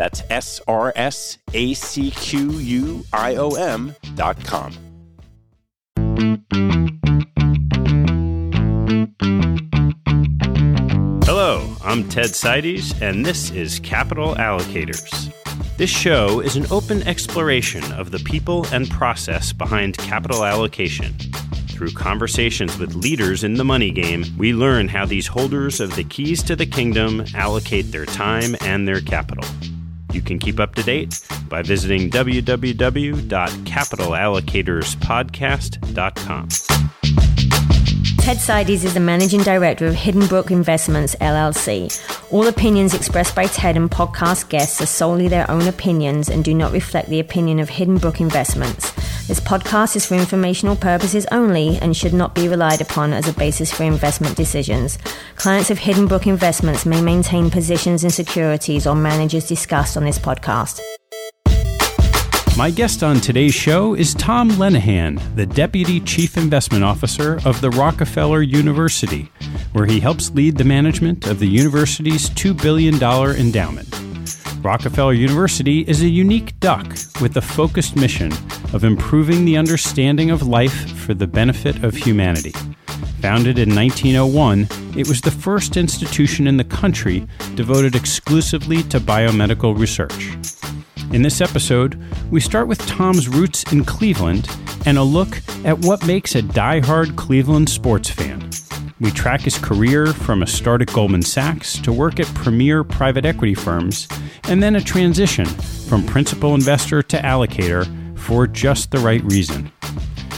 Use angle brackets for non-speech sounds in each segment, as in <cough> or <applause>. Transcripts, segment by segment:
That's S R S A C Q U I O M.com. Hello, I'm Ted Seides, and this is Capital Allocators. This show is an open exploration of the people and process behind capital allocation. Through conversations with leaders in the money game, we learn how these holders of the keys to the kingdom allocate their time and their capital. You can keep up to date by visiting www.capitalallocatorspodcast.com. Ted Seides is the managing director of Hidden Brook Investments LLC. All opinions expressed by Ted and podcast guests are solely their own opinions and do not reflect the opinion of Hidden Brook Investments. This podcast is for informational purposes only and should not be relied upon as a basis for investment decisions. Clients of Hidden Brook Investments may maintain positions in securities or managers discussed on this podcast. My guest on today's show is Tom Lenehan, the Deputy Chief Investment Officer of the Rockefeller University, where he helps lead the management of the university's $2 billion endowment. Rockefeller University is a unique duck with a focused mission of improving the understanding of life for the benefit of humanity. Founded in 1901, it was the first institution in the country devoted exclusively to biomedical research. In this episode, we start with Tom's roots in Cleveland and a look at what makes a die-hard Cleveland sports fan. We track his career from a start at Goldman Sachs to work at premier private equity firms, and then a transition from principal investor to allocator for just the right reason.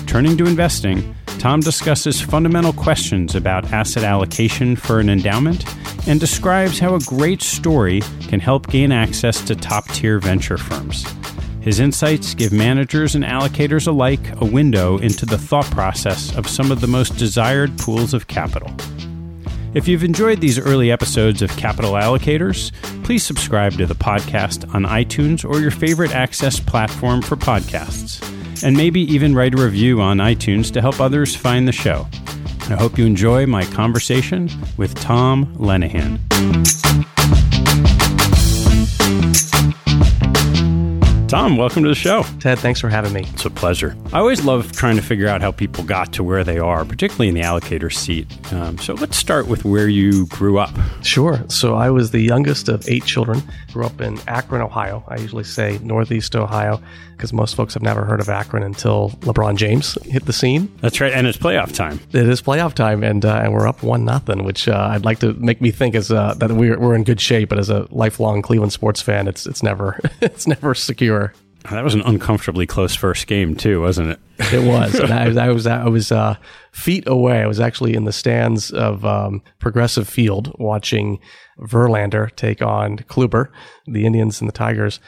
Turning to investing, Tom discusses fundamental questions about asset allocation for an endowment and describes how a great story can help gain access to top tier venture firms. His insights give managers and allocators alike a window into the thought process of some of the most desired pools of capital. If you've enjoyed these early episodes of Capital Allocators, please subscribe to the podcast on iTunes or your favorite access platform for podcasts. And maybe even write a review on iTunes to help others find the show. I hope you enjoy my conversation with Tom Lenehan. Tom, welcome to the show. Ted, thanks for having me. It's a pleasure. I always love trying to figure out how people got to where they are, particularly in the allocator seat. Um, so let's start with where you grew up. Sure. So I was the youngest of eight children. Grew up in Akron, Ohio. I usually say Northeast Ohio because most folks have never heard of Akron until LeBron James hit the scene. That's right, and it's playoff time. It is playoff time, and uh, and we're up one nothing, which uh, I'd like to make me think is uh, that we're, we're in good shape. But as a lifelong Cleveland sports fan, it's it's never <laughs> it's never secure. That was an uncomfortably close first game too, wasn't it? It was. <laughs> and I was I was I was uh, feet away. I was actually in the stands of um, Progressive Field watching Verlander take on Kluber, the Indians and the Tigers.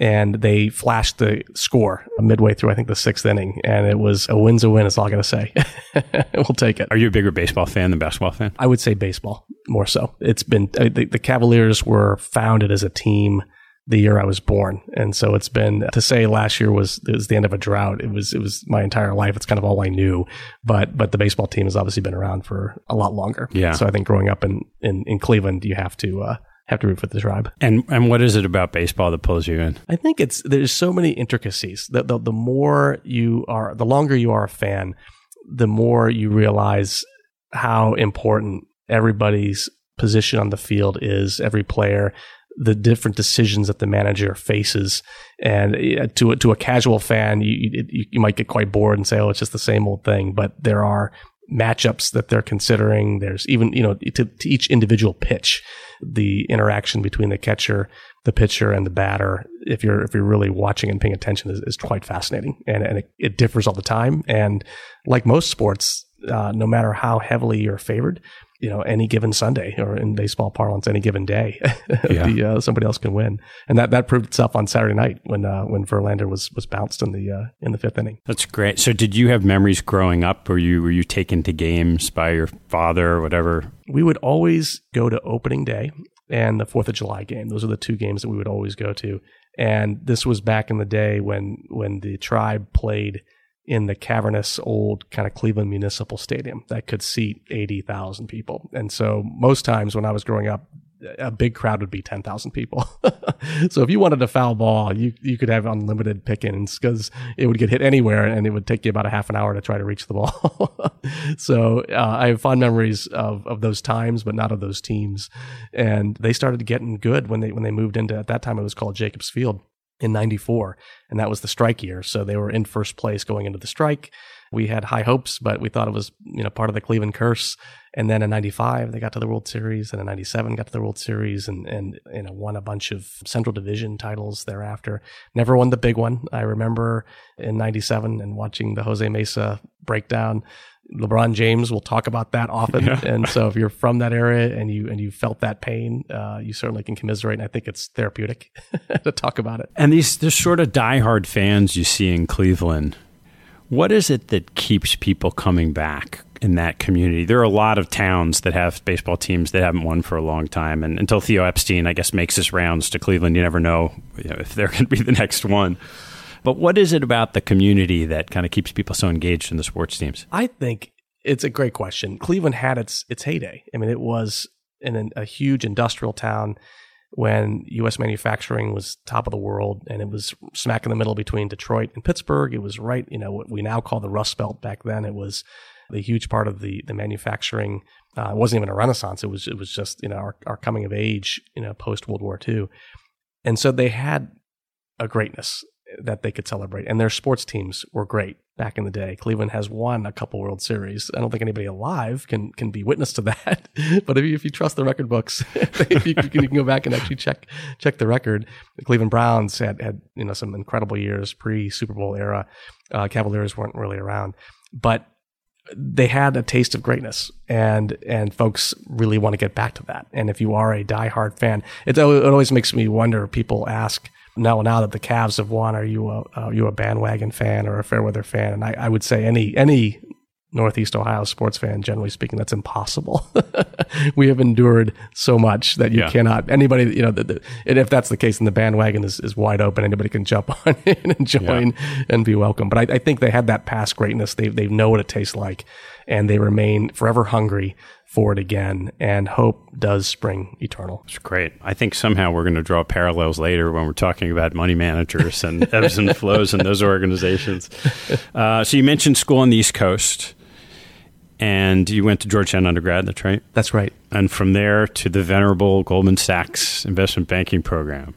And they flashed the score midway through, I think, the sixth inning. And it was a win's a win, is all I got to say. <laughs> we'll take it. Are you a bigger baseball fan than basketball fan? I would say baseball more so. It's been, uh, the, the Cavaliers were founded as a team the year I was born. And so it's been to say last year was was the end of a drought. It was it was my entire life. It's kind of all I knew. But but the baseball team has obviously been around for a lot longer. Yeah. So I think growing up in in, in Cleveland, you have to uh, have to root for the tribe. And and what is it about baseball that pulls you in? I think it's there's so many intricacies. That the, the more you are, the longer you are a fan, the more you realize how important everybody's position on the field is. Every player the different decisions that the manager faces. And to to a casual fan, you, you, you might get quite bored and say, "Oh, it's just the same old thing." But there are matchups that they're considering. There's even you know to, to each individual pitch, the interaction between the catcher, the pitcher, and the batter. If you're if you're really watching and paying attention, is, is quite fascinating, and and it, it differs all the time. And like most sports, uh, no matter how heavily you're favored, you know any given Sunday or in baseball parlance any given day <laughs> yeah. the, uh, somebody else can win. And that that proved itself on Saturday night when uh, when Verlander was was bounced in the uh, in the fifth inning. That's great. So did you have memories growing up? Or you were you taken to games by your father or whatever? We would always go to opening day and the 4th of July game. Those are the two games that we would always go to. And this was back in the day when when the tribe played in the cavernous old kind of Cleveland Municipal Stadium that could seat 80,000 people. And so most times when I was growing up, a big crowd would be 10,000 people. <laughs> so if you wanted a foul ball, you, you could have unlimited pickings because it would get hit anywhere and it would take you about a half an hour to try to reach the ball. <laughs> so uh, I have fond memories of, of those times, but not of those teams. And they started getting good when they, when they moved into, at that time it was called Jacobs Field in 94 and that was the strike year. So they were in first place going into the strike we had high hopes but we thought it was you know part of the cleveland curse and then in 95 they got to the world series and in 97 got to the world series and and you know won a bunch of central division titles thereafter never won the big one i remember in 97 and watching the jose mesa breakdown LeBron James will talk about that often, yeah. and so if you're from that area and you and you felt that pain, uh, you certainly can commiserate. And I think it's therapeutic <laughs> to talk about it. And these this sort of diehard fans you see in Cleveland, what is it that keeps people coming back in that community? There are a lot of towns that have baseball teams that haven't won for a long time, and until Theo Epstein, I guess, makes his rounds to Cleveland, you never know, you know if they're <laughs> going to be the next one. But what is it about the community that kind of keeps people so engaged in the sports teams? I think it's a great question. Cleveland had its its heyday. I mean, it was in an, a huge industrial town when U.S. manufacturing was top of the world, and it was smack in the middle between Detroit and Pittsburgh. It was right, you know, what we now call the Rust Belt. Back then, it was the huge part of the the manufacturing. Uh, it wasn't even a renaissance. It was it was just you know our, our coming of age, you know, post World War II, and so they had a greatness that they could celebrate. And their sports teams were great back in the day. Cleveland has won a couple World Series. I don't think anybody alive can can be witness to that. <laughs> but if you, if you trust the record books, <laughs> if you, you, can, you, can, go back and actually check check the record. The Cleveland Browns had had you know some incredible years pre Super Bowl era. Uh, Cavaliers weren't really around, but they had a taste of greatness and and folks really want to get back to that and if you are a diehard fan it, it always makes me wonder people ask now now that the Cavs have won, are you a are you a bandwagon fan or a Fairweather fan? And I, I would say any any Northeast Ohio sports fan, generally speaking, that's impossible. <laughs> we have endured so much that you Yeah. cannot, anybody, you know, the, the, and if that's the case, then the bandwagon is, is wide open. Anybody can jump <laughs> on in and join and be welcome. But I, I think they had that past greatness. They, they know what it tastes like and they remain forever hungry for it again. And hope does spring eternal. It's great. I think somehow we're going to draw parallels later when we're talking about money managers and <laughs> ebbs and flows in those organizations. Uh, so you mentioned school on the East Coast, and you went to Georgetown undergrad. That's right. That's right. And from there to the venerable Goldman Sachs investment banking program.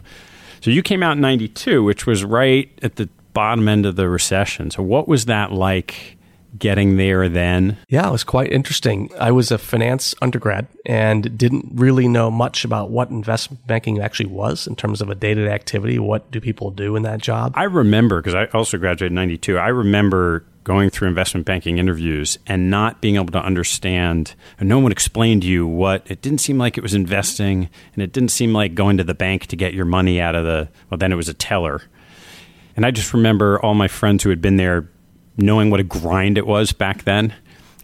So you came out in '92, which was right at the bottom end of the recession. So what was that like? Getting there then? Yeah, it was quite interesting. I was a finance undergrad and didn't really know much about what investment banking actually was in terms of a day to day activity. What do people do in that job? I remember because I also graduated in 92. I remember going through investment banking interviews and not being able to understand, and no one explained to you what it didn't seem like it was investing, and it didn't seem like going to the bank to get your money out of the, well, then it was a teller. And I just remember all my friends who had been there knowing what a grind it was back then.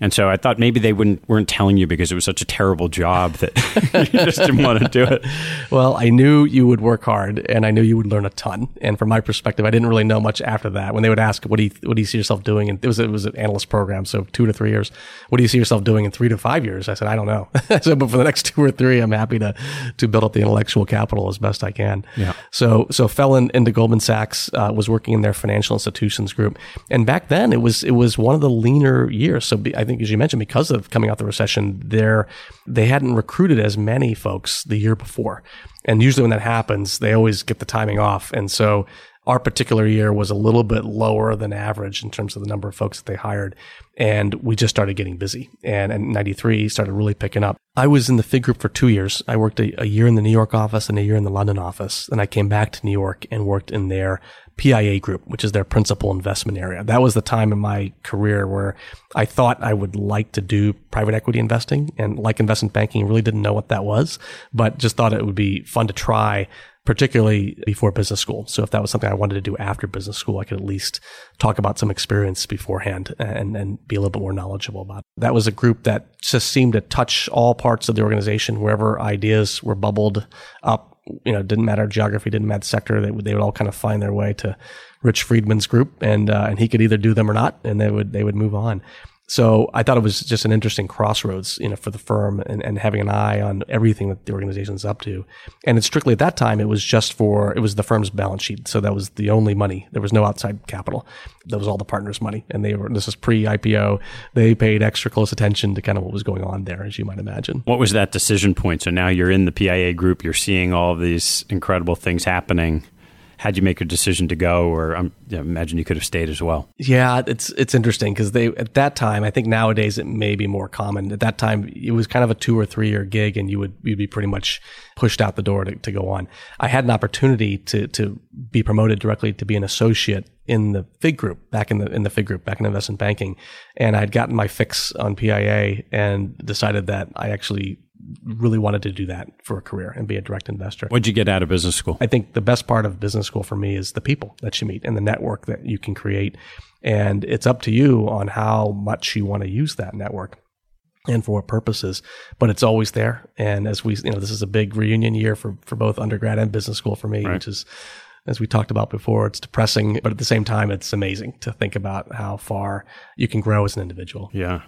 And so I thought maybe they wouldn't weren't telling you because it was such a terrible job that <laughs> you just didn't want to do it. <laughs> Well, I knew you would work hard and I knew you would learn a ton. And from my perspective, I didn't really know much after that. When they would ask, what do you, what do you see yourself doing? And it was, it was an analyst program. So two to three years. What do you see yourself doing in three to five years? I said, I don't know. <laughs> so, but for the next two or three, I'm happy to, to build up the intellectual capital as best I can. Yeah. So, so fell in, into Goldman Sachs, uh, was working in their financial institutions group. And back then it was, it was one of the leaner years. So be, I think, as you mentioned, because of coming out the recession, there, they hadn't recruited as many folks the year before. And usually when that happens, they always get the timing off. And so our particular year was a little bit lower than average in terms of the number of folks that they hired. And we just started getting busy. And in 93 started really picking up. I was in the FIG group for two years. I worked a, a year in the New York office and a year in the London office. Then I came back to New York and worked in their PIA group, which is their principal investment area. That was the time in my career where I thought I would like to do private equity investing and like investment banking, really didn't know what that was, but just thought it would be fun to try particularly before business school. So if that was something I wanted to do after business school, I could at least talk about some experience beforehand and, and be a little bit more knowledgeable about it. That was a group that just seemed to touch all parts of the organization, wherever ideas were bubbled up. You know, didn't matter geography, didn't matter sector. They would, they would all kind of find their way to Rich Friedman's group and, uh, and he could either do them or not. And they would, they would move on. So I thought it was just an interesting crossroads, you know, for the firm and, and having an eye on everything that the organization is up to. And it's strictly at that time, it was just for, it was the firm's balance sheet. So that was the only money. There was no outside capital. That was all the partners' money. And they were, this was pre IPO. They paid extra close attention to kind of what was going on there, as you might imagine. What was that decision point? So now you're in the PIA group, you're seeing all these incredible things happening. How'd you make a decision to go, or um, I imagine you could have stayed as well? Yeah, it's it's interesting because they at that time, I think nowadays it may be more common. At that time, it was kind of a two or three year gig, and you would you'd be pretty much pushed out the door to, to go on. I had an opportunity to to be promoted directly to be an associate in the FIG group back in the in the FIG group back in investment banking, and I'd gotten my fix on PIA and decided that I actually really wanted to do that for a career and be a direct investor. What'd you get out of business school? I think the best part of business school for me is the people that you meet and the network that you can create. And it's up to you on how much you want to use that network and for what purposes, but it's always there. And as we, you know, this is a big reunion year for, for both undergrad and business school for me, Right. which is, as we talked about before, it's depressing, but at the same time, it's amazing to think about how far you can grow as an individual. Yeah.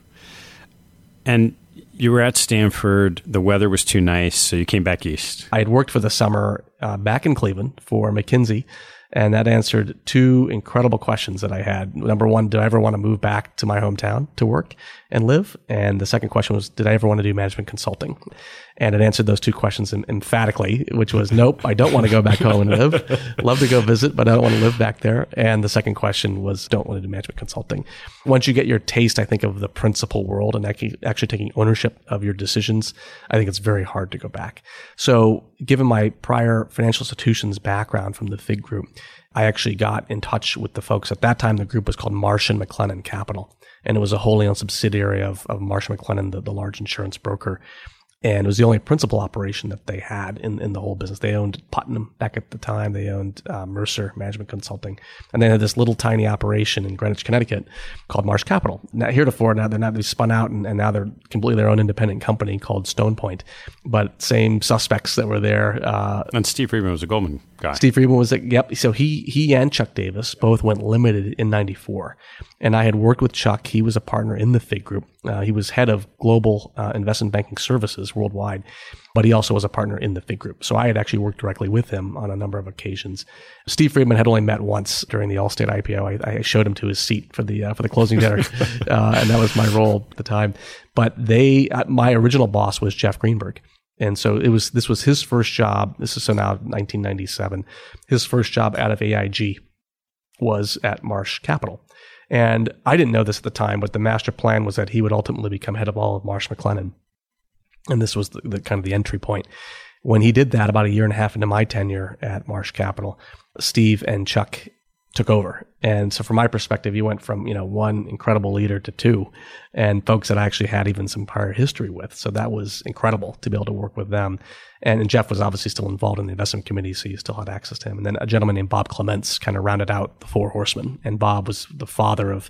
And you were at Stanford. The weather was too nice, so you came back east. I had worked for the summer uh, back in Cleveland for McKinsey, and that answered two incredible questions that I had. Number one, did I ever want to move back to my hometown to work and live? And the second question was, did I ever want to do management consulting? And it answered those two questions emphatically, which was, nope, I don't want to go back home and live. Love to go visit, but I don't want to live back there. And the second question was, don't want to do management consulting. Once you get your taste, I think, of the principal world and actually, taking ownership of your decisions, I think it's very hard to go back. So given my prior financial institutions background from the FIG group, I actually got in touch with the folks at that time. The group was called Marsh and McLennan Capital, and it was a wholly owned subsidiary of, of Marsh McLennan, the, the large insurance broker. And it was the only principal operation that they had in, in the whole business. They owned Putnam back at the time. They owned uh, Mercer Management Consulting, and they had this little tiny operation in Greenwich, Connecticut, called Marsh Capital. Now, heretofore, now they're not they spun out, and, and now they're completely their own independent company called Stone Point. But same suspects that were there. Uh, and Steve Friedman was a Goldman guy. Steve Friedman was like, yep. So he he and Chuck Davis both went limited in '94, and I had worked with Chuck. He was a partner in the Fig Group. Uh, he was head of global uh, investment banking services worldwide, but he also was a partner in the Fig Group. So I had actually worked directly with him on a number of occasions. Steve Friedman had only met once during the Allstate IPO. I, I showed him to his seat for the uh, for the closing dinner, <laughs> uh, and that was my role at the time. But they, uh, my original boss was Jeff Greenberg. And so it was, this was his first job. This is so now 1997. His first job out of AIG was at Marsh Capital. And I didn't know this at the time, but the master plan was that he would ultimately become head of all of Marsh McLennan. And this was the, the kind of the entry point. When he did that about a year and a half into my tenure at Marsh Capital, Steve and Chuck took over. And so from my perspective, you went from, you know, one incredible leader to two and folks that I actually had even some prior history with. So that was incredible to be able to work with them. And, and Jeff was obviously still involved in the investment committee, so you still had access to him. And then a gentleman named Bob Clements kind of rounded out the four horsemen. And Bob was the father of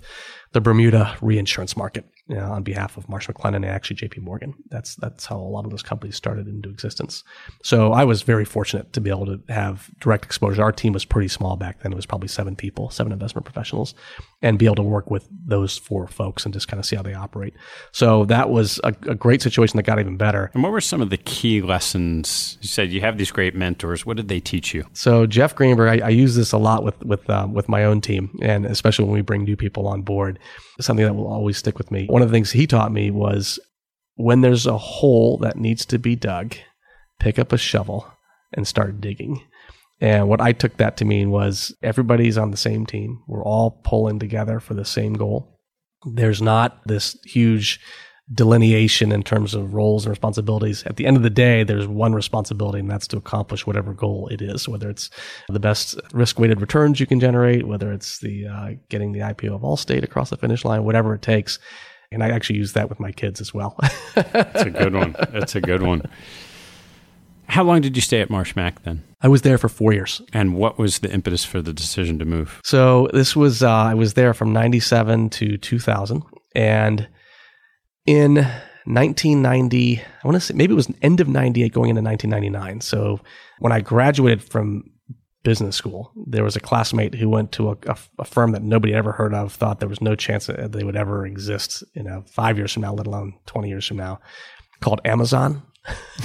the Bermuda reinsurance market you know, on behalf of Marsh McLennan and actually JP Morgan. That's that's how a lot of those companies started into existence. So I was very fortunate to be able to have direct exposure. Our team was pretty small back then. It was probably seven people, seven investment professionals, and be able to work with those four folks and just kind of see how they operate. So that was a, a great situation that got even better. And what were some of the key lessons? You said you have these great mentors. What did they teach you? So Jeff Greenberg, I, I use this a lot with with um, with my own team, and especially when we bring new people on board something that will always stick with me. One of the things he taught me was when there's a hole that needs to be dug, pick up a shovel and start digging. And what I took that to mean was everybody's on the same team. We're all pulling together for the same goal. There's not this huge delineation in terms of roles and responsibilities. At the end of the day, there's one responsibility, and that's to accomplish whatever goal it is, whether it's the best risk weighted returns you can generate, whether it's the uh, getting the IPO of Allstate across the finish line, whatever it takes. And I actually use that with my kids as well. <laughs> That's a good one. That's a good one. How long did you stay at Marsh Mac then? I was there for four years. And what was the impetus for the decision to move? So this was uh, I was there from '97 to 2000, and in 1990, I want to say maybe it was end of 98 going into 1999. So when I graduated from business school, there was a classmate who went to a, a, a, firm that nobody ever heard of, thought there was no chance that they would ever exist, you know, five years from now, let alone 20 years from now, called Amazon. <laughs>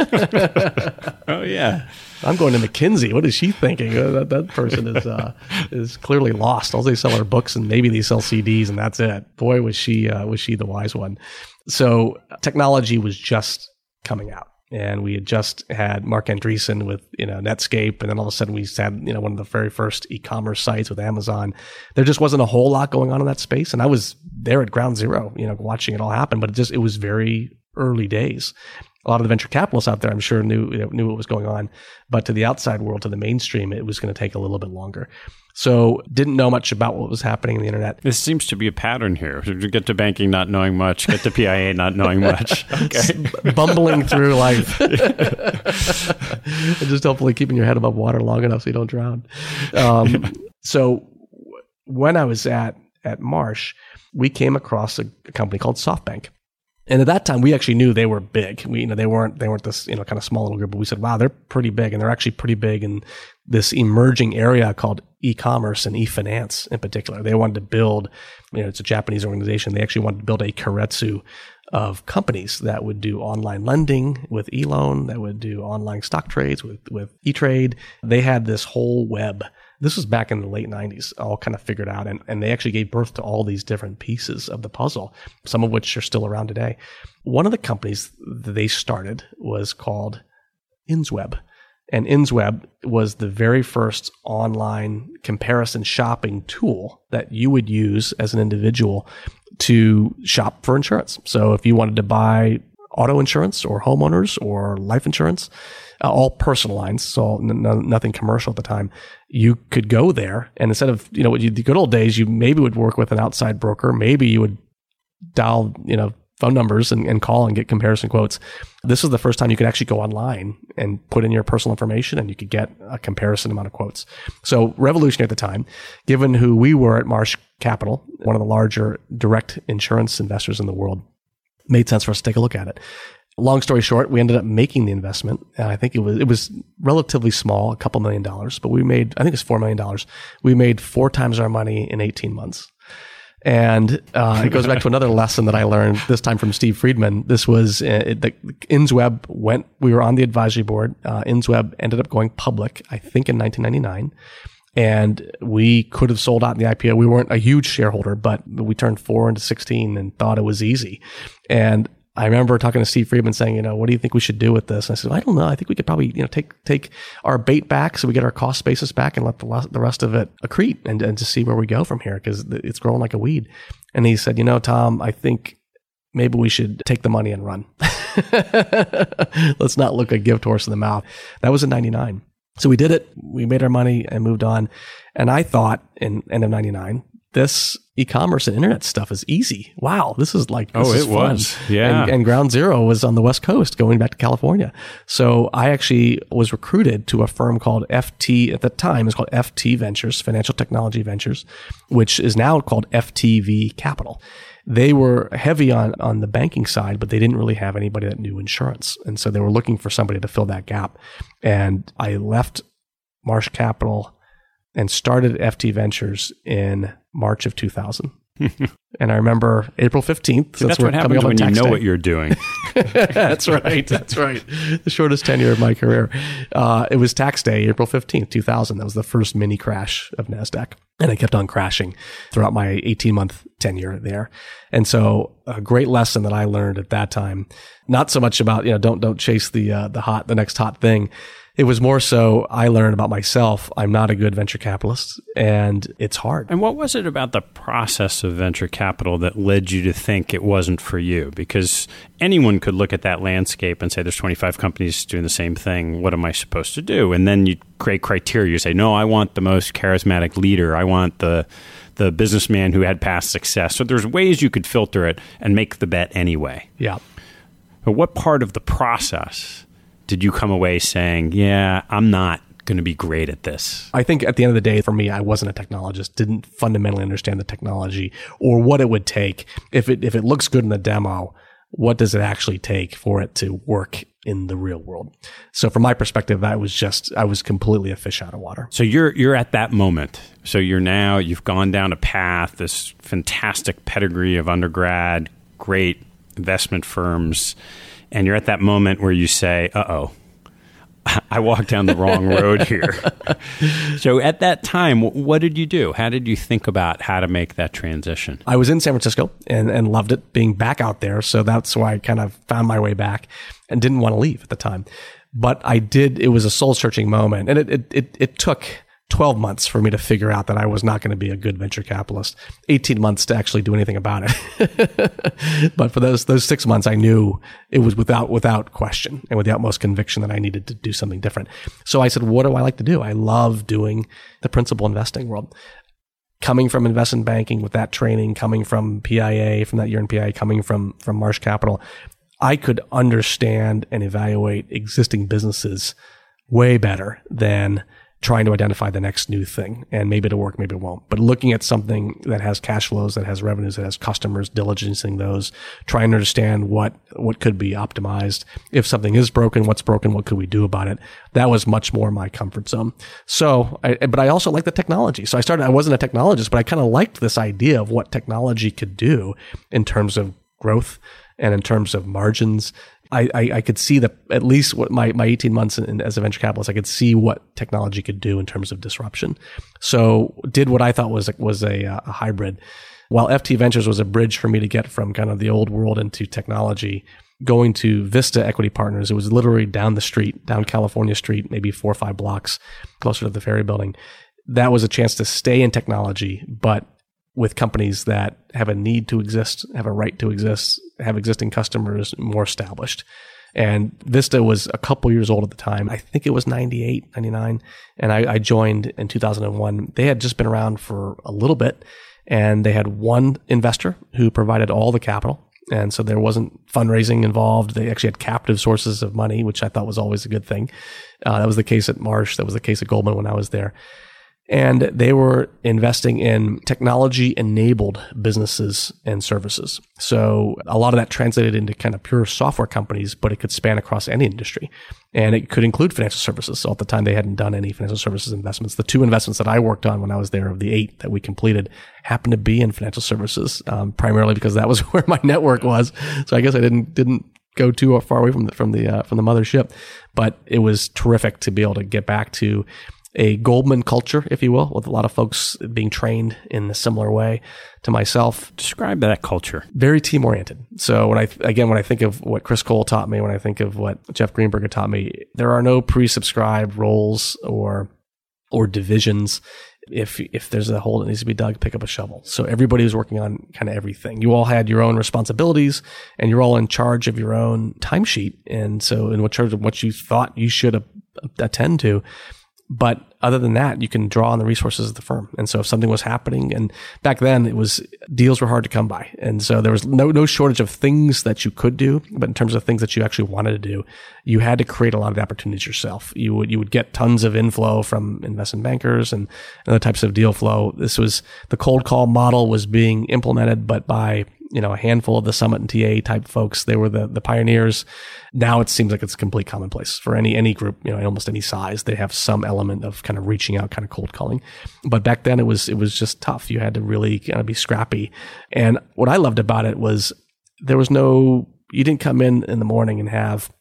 oh yeah, I'm going to McKinsey. What is she thinking? Uh, that, that person is uh, <laughs> is clearly lost. All they sell are books, and maybe they sell CDs, and that's it. Boy, was she uh, was she the wise one. So technology was just coming out. And we had just had Marc Andreessen with, you know, Netscape. And then all of a sudden we had, you know, one of the very first e-commerce sites with Amazon. There just wasn't a whole lot going on in that space. And I was there at ground zero, you know, watching it all happen, but it just, it was very early days a lot of the venture capitalists out there, I'm sure, knew knew what was going on, but to the outside world, to the mainstream, it was going to take a little bit longer. So didn't know much about what was happening in the internet. This seems to be a pattern here. Get to banking not knowing much, get to PIA <laughs> not knowing much. <laughs> Okay. Bumbling through life. <laughs> and just hopefully keeping your head above water long enough so you don't drown. Um, so when I was at at Marsh, we came across a, a company called SoftBank. And at that time, we actually knew they were big. We, you know, they weren't, they weren't this, you know, kind of small little group, but we said, wow, they're pretty big. And they're actually pretty big in this emerging area called e-commerce and e-finance in particular. They wanted to build, you know, it's a Japanese organization. They actually wanted to build a keiretsu of companies that would do online lending with e-loan, that would do online stock trades with, with e-trade. They had this whole web this was back in the late 90s, all kind of figured out. And, and they actually gave birth to all these different pieces of the puzzle, some of which are still around today. One of the companies they started was called InsWeb. And InsWeb was the very first online comparison shopping tool that you would use as an individual to shop for insurance. So if you wanted to buy auto insurance or homeowners or life insurance, uh, all personal lines, so n- n- nothing commercial at the time. You could go there, and instead of you know the good old days, you maybe would work with an outside broker. Maybe you would dial you know phone numbers and, and call and get comparison quotes. This was the first time you could actually go online and put in your personal information and you could get a comparison amount of quotes. So revolutionary at the time, given who we were at Marsh Capital, one of the larger direct insurance investors in the world, made sense for us to take a look at it. Long story short, we ended up making the investment. And I think it was, it was relatively small, a couple million dollars, but we made, I think it's $4 million. We made four times our money in 18 months. And uh, it goes back to another lesson that I learned this time from Steve Friedman. This was uh, it, the InsWeb went. We were on the advisory board. Uh, InsWeb ended up going public, I think, in 1999, and we could have sold out in the IPO. We weren't a huge shareholder, but we turned four into 16 and thought it was easy. And I remember talking to Steve Friedman saying, you know, what do you think we should do with this? And I said, I don't know. I think we could probably, you know, take take our bait back so we get our cost basis back and let the, the rest of it accrete and, and just see where we go from here because it's growing like a weed. And he said, you know, Tom, I think maybe we should take the money and run. <laughs> Let's not look a gift horse in the mouth. That was in 99. So we did it. We made our money and moved on. And I thought in end of 99 this e-commerce and internet stuff is easy. Wow, this is like this oh, is it fun. was yeah. And, and, Ground Zero was on the West Coast, going back to California. So I actually was recruited to a firm called FT at the time. It's called FT Ventures, Financial Technology Ventures, which is now called FTV Capital. They were heavy on on the banking side, but they didn't really have anybody that knew insurance, and so they were looking for somebody to fill that gap. And I left Marsh Capital and started FT Ventures in March of 2000. <laughs> and I remember April 15th. that's what happens when you know day. what you're doing. <laughs> that's right. That's right. The shortest tenure of my career. Uh, it was tax day, April 15th, 2000. That was the first mini crash of NASDAQ. And it kept on crashing throughout my 18 month tenure there. And so a great lesson that I learned at that time, not so much about, you know, don't, don't chase the, uh, the hot, the next hot thing it was more so I learned about myself. I'm not a good venture capitalist and it's hard. And what was it about the process of venture capital that led you to think it wasn't for you? Because anyone could look at that landscape and say, there's 25 companies doing the same thing. What am I supposed to do? And then you create criteria. You say, no, I want the most charismatic leader. I want the the businessman who had past success. So there's ways you could filter it and make the bet anyway. Yeah. But what part of the process did you come away saying, yeah, I'm not going to be great at this? I think at the end of the day, for me, I wasn't a technologist, didn't fundamentally understand the technology or what it would take. If it, if it looks good in the demo, what does it actually take for it to work in the real world? So from my perspective, I was just, I was completely a fish out of water. So you're, you're at that moment. So you're now, you've gone down a path, this fantastic pedigree of undergrad, great investment firms and you're at that moment where you say, "Uh oh." <laughs> I walked down the wrong road here. <laughs> so at that time, what did you do? How did you think about how to make that transition? I was in San Francisco and, and loved it being back out there. So that's why I kind of found my way back and didn't want to leave at the time. But I did, it was a soul searching moment and it, it, it, it took 12 months for me to figure out that I was not going to be a good venture capitalist, 18 months to actually do anything about it. <laughs> but for those, those six months, I knew it was without, without question and with the utmost conviction that I needed to do something different. So I said, what do I like to do? I love doing the principal investing world. Coming from investment banking with that training, coming from PIA, from that year in PIA, coming from, from Marsh Capital, I could understand and evaluate existing businesses way better than trying to identify the next new thing and maybe it'll work, maybe it won't. But looking at something that has cash flows, that has revenues, that has customers, diligencing those, trying to understand what, what could be optimized. If something is broken, what's broken? What could we do about it? That was much more my comfort zone. So, I, but I also like the technology. So I started, I wasn't a technologist, but I kind of liked this idea of what technology could do in terms of growth and in terms of margins I, I, I, could see the at least what my, my 18 months in, as a venture capitalist, I could see what technology could do in terms of disruption. So did what I thought was was a, uh, a hybrid. While FT Ventures was a bridge for me to get from kind of the old world into technology, going to Vista Equity Partners, it was literally down the street, down California Street, maybe four or five blocks closer to the ferry building. That was a chance to stay in technology, but with companies that have a need to exist, have a right to exist, have existing customers more established. And Vista was a couple years old at the time. I think it was 98, 99. And I, I joined in 2001. They had just been around for a little bit and they had one investor who provided all the capital And so there wasn't fundraising involved. They actually had captive sources of money, which I thought was always a good thing. Uh, that was the case at Marsh. That was the case at Goldman when I was there and they were investing in technology enabled businesses and services. So a lot of that translated into kind of pure software companies, but it could span across any industry and it could include financial services. So at the time they hadn't done any financial services investments. The two investments that I worked on when I was there of the eight that we completed happened to be in financial services, um, primarily because that was <laughs> where my network was. So I guess I didn't, didn't go too far away from the, from the, uh, from the mothership, but it was terrific to be able to get back to a Goldman culture, if you will, with a lot of folks being trained in a similar way to myself. Describe that culture. Very team oriented. So when I again when I think of what Chris Cole taught me, when I think of what Jeff Greenberg taught me, there are no pre-subscribed roles or or divisions. If if there's a hole that needs to be dug, pick up a shovel. So everybody was working on kind of everything. You all had your own responsibilities, and you're all in charge of your own timesheet. And so in charge of what you thought you should attend to. But other than that, you can draw on the resources of the firm. And so if something was happening, and back then it was deals were hard to come by. And so there was no, no shortage of things that you could do. But in terms of things that you actually wanted to do, you had to create a lot of opportunities yourself. You would, you would get tons of inflow from investment bankers and other types of deal flow. This was the cold call model was being implemented, but by you know, a handful of the Summit and TA type folks. They were the, the pioneers. Now it seems like it's complete commonplace for any, any group, you know, almost any size. They have some element of kind of reaching out, kind of cold calling. But back then it was, it was just tough. You had to really kind of be scrappy. And what I loved about it was there was no, you didn't come in in the morning and have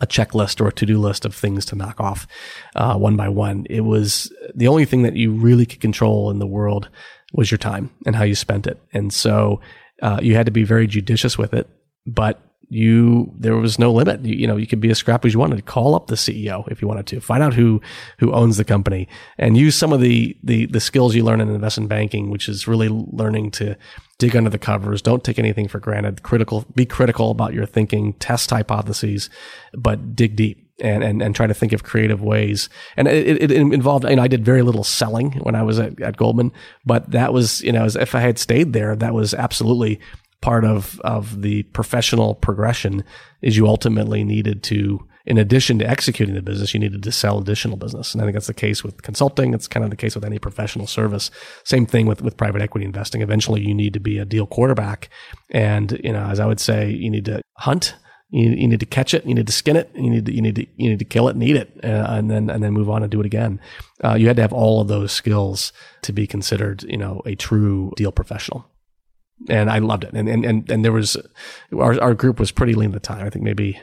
a checklist or a to-do list of things to knock off uh, one by one. It was the only thing that you really could control in the world was your time and how you spent it. And so uh, you had to be very judicious with it, but you there was no limit. You, you, know, you could be as scrappy as you wanted. Call up the CEO if you wanted to. Find out who who owns the company and use some of the the the skills you learn in investment banking, which is really learning to dig under the covers. Don't take anything for granted. Critical, be critical about your thinking. Test hypotheses, but dig deep and, and, and try to think of creative ways. And it, it, involved, you know, I did very little selling when I was at, at Goldman, but that was, you know, as if I had stayed there, that was absolutely part of, of the professional progression is you ultimately needed to, in addition to executing the business, you needed to sell additional business. And I think that's the case with consulting. It's kind of the case with any professional service. Same thing with, with private equity investing. Eventually you need to be a deal quarterback. And, you know, as I would say, you need to hunt you, you, need to catch it, you need to skin it, you need to, you need to, you need to kill it and eat it, uh, and then, and then move on and do it again. Uh, you had to have all of those skills to be considered, you know, a true deal professional. And I loved it. And, and, and, and there was, our, our group was pretty lean at the time. I think maybe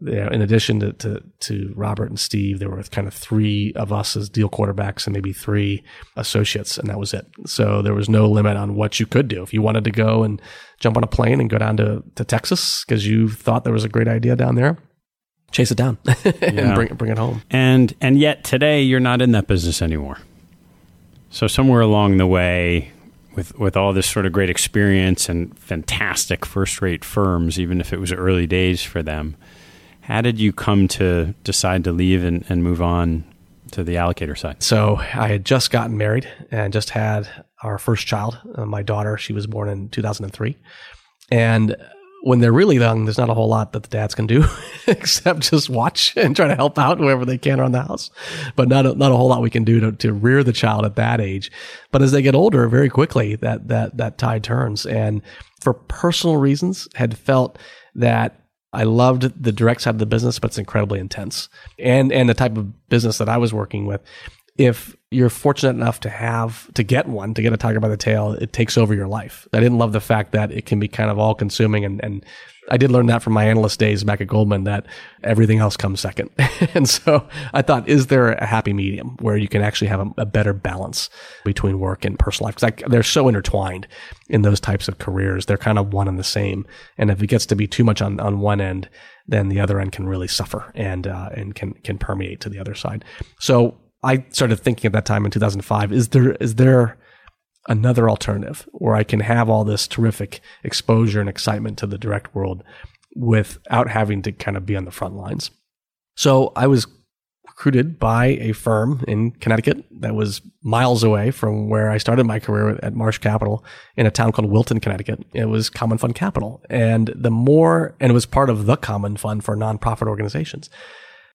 in addition to, to, to Robert and Steve, there were kind of three of us as deal quarterbacks and maybe three associates, and that was it. So there was no limit on what you could do. If you wanted to go and jump on a plane and go down to, to Texas because you thought there was a great idea down there, chase it down <laughs> and yeah. bring, bring it home. And, and yet today you're not in that business anymore. So somewhere along the way, with with all this sort of great experience and fantastic first rate firms, even if it was early days for them, how did you come to decide to leave and, and move on to the allocator side? So I had just gotten married and just had our first child, uh, my daughter. She was born in 2003. And when they're really young, there's not a whole lot that the dads can do <laughs> except just watch and try to help out whoever they can around the house. But not a, not a whole lot we can do to, to rear the child at that age. But as they get older, very quickly that that that tide turns. And for personal reasons, had felt that I loved the direct side of the business, but it's incredibly intense. And and the type of business that I was working with, if you're fortunate enough to have to get one, to get a tiger by the tail, it takes over your life. I didn't love the fact that it can be kind of all consuming and, and I did learn that from my analyst days back at Goldman that everything else comes second. <laughs> and so I thought, is there a happy medium where you can actually have a, a better balance between work and personal life? Because they're so intertwined in those types of careers. They're kind of one and the same. And if it gets to be too much on, on one end, then the other end can really suffer and, uh, and can, can permeate to the other side. So I started thinking at that time in 2005, is there, is there, another alternative where I can have all this terrific exposure and excitement to the direct world without having to kind of be on the front lines. So I was recruited by a firm in Connecticut that was miles away from where I started my career at Marsh Capital in a town called Wilton, Connecticut. It was Common Fund Capital. And the more, and it was part of the Common Fund for nonprofit organizations.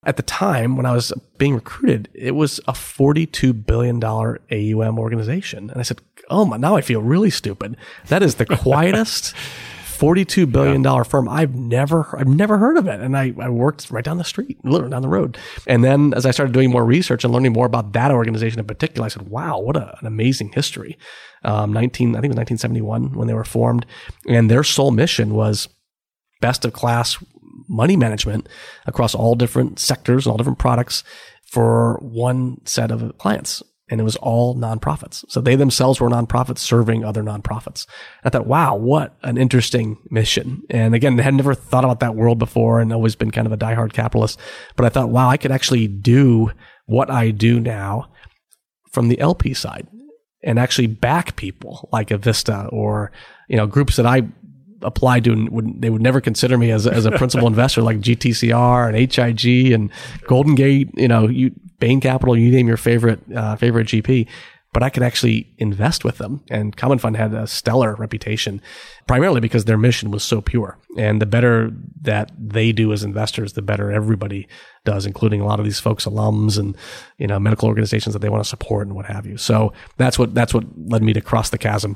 At the time when I was being recruited, it was a $42 billion AUM organization. And I said, Oh my, now I feel really stupid. That is the <laughs> quietest $42 billion yeah. firm. I've never, I've never heard of it. And I, I worked right down the street, literally down the road. And then as I started doing more research and learning more about that organization in particular, I said, wow, what a, an amazing history. Um, 19, I think it was 1971 when they were formed. And their sole mission was best of class money management across all different sectors and all different products for one set of clients and it was all nonprofits. So they themselves were nonprofits serving other nonprofits. I thought, wow, what an interesting mission. And again, I had never thought about that world before and always been kind of a diehard capitalist. But I thought, wow, I could actually do what I do now from the LP side and actually back people like Avista or, you know, groups that I applied to and would, they would never consider me as, as a principal <laughs> investor like GTCR and HIG and Golden Gate, you know, you, Bain Capital, you name your favorite, uh, favorite GP, but I could actually invest with them. And Common Fund had a stellar reputation, primarily because their mission was so pure. And the better that they do as investors, the better everybody does, including a lot of these folks, alums and, you know, medical organizations that they want to support and what have you. So that's what, that's what led me to cross the chasm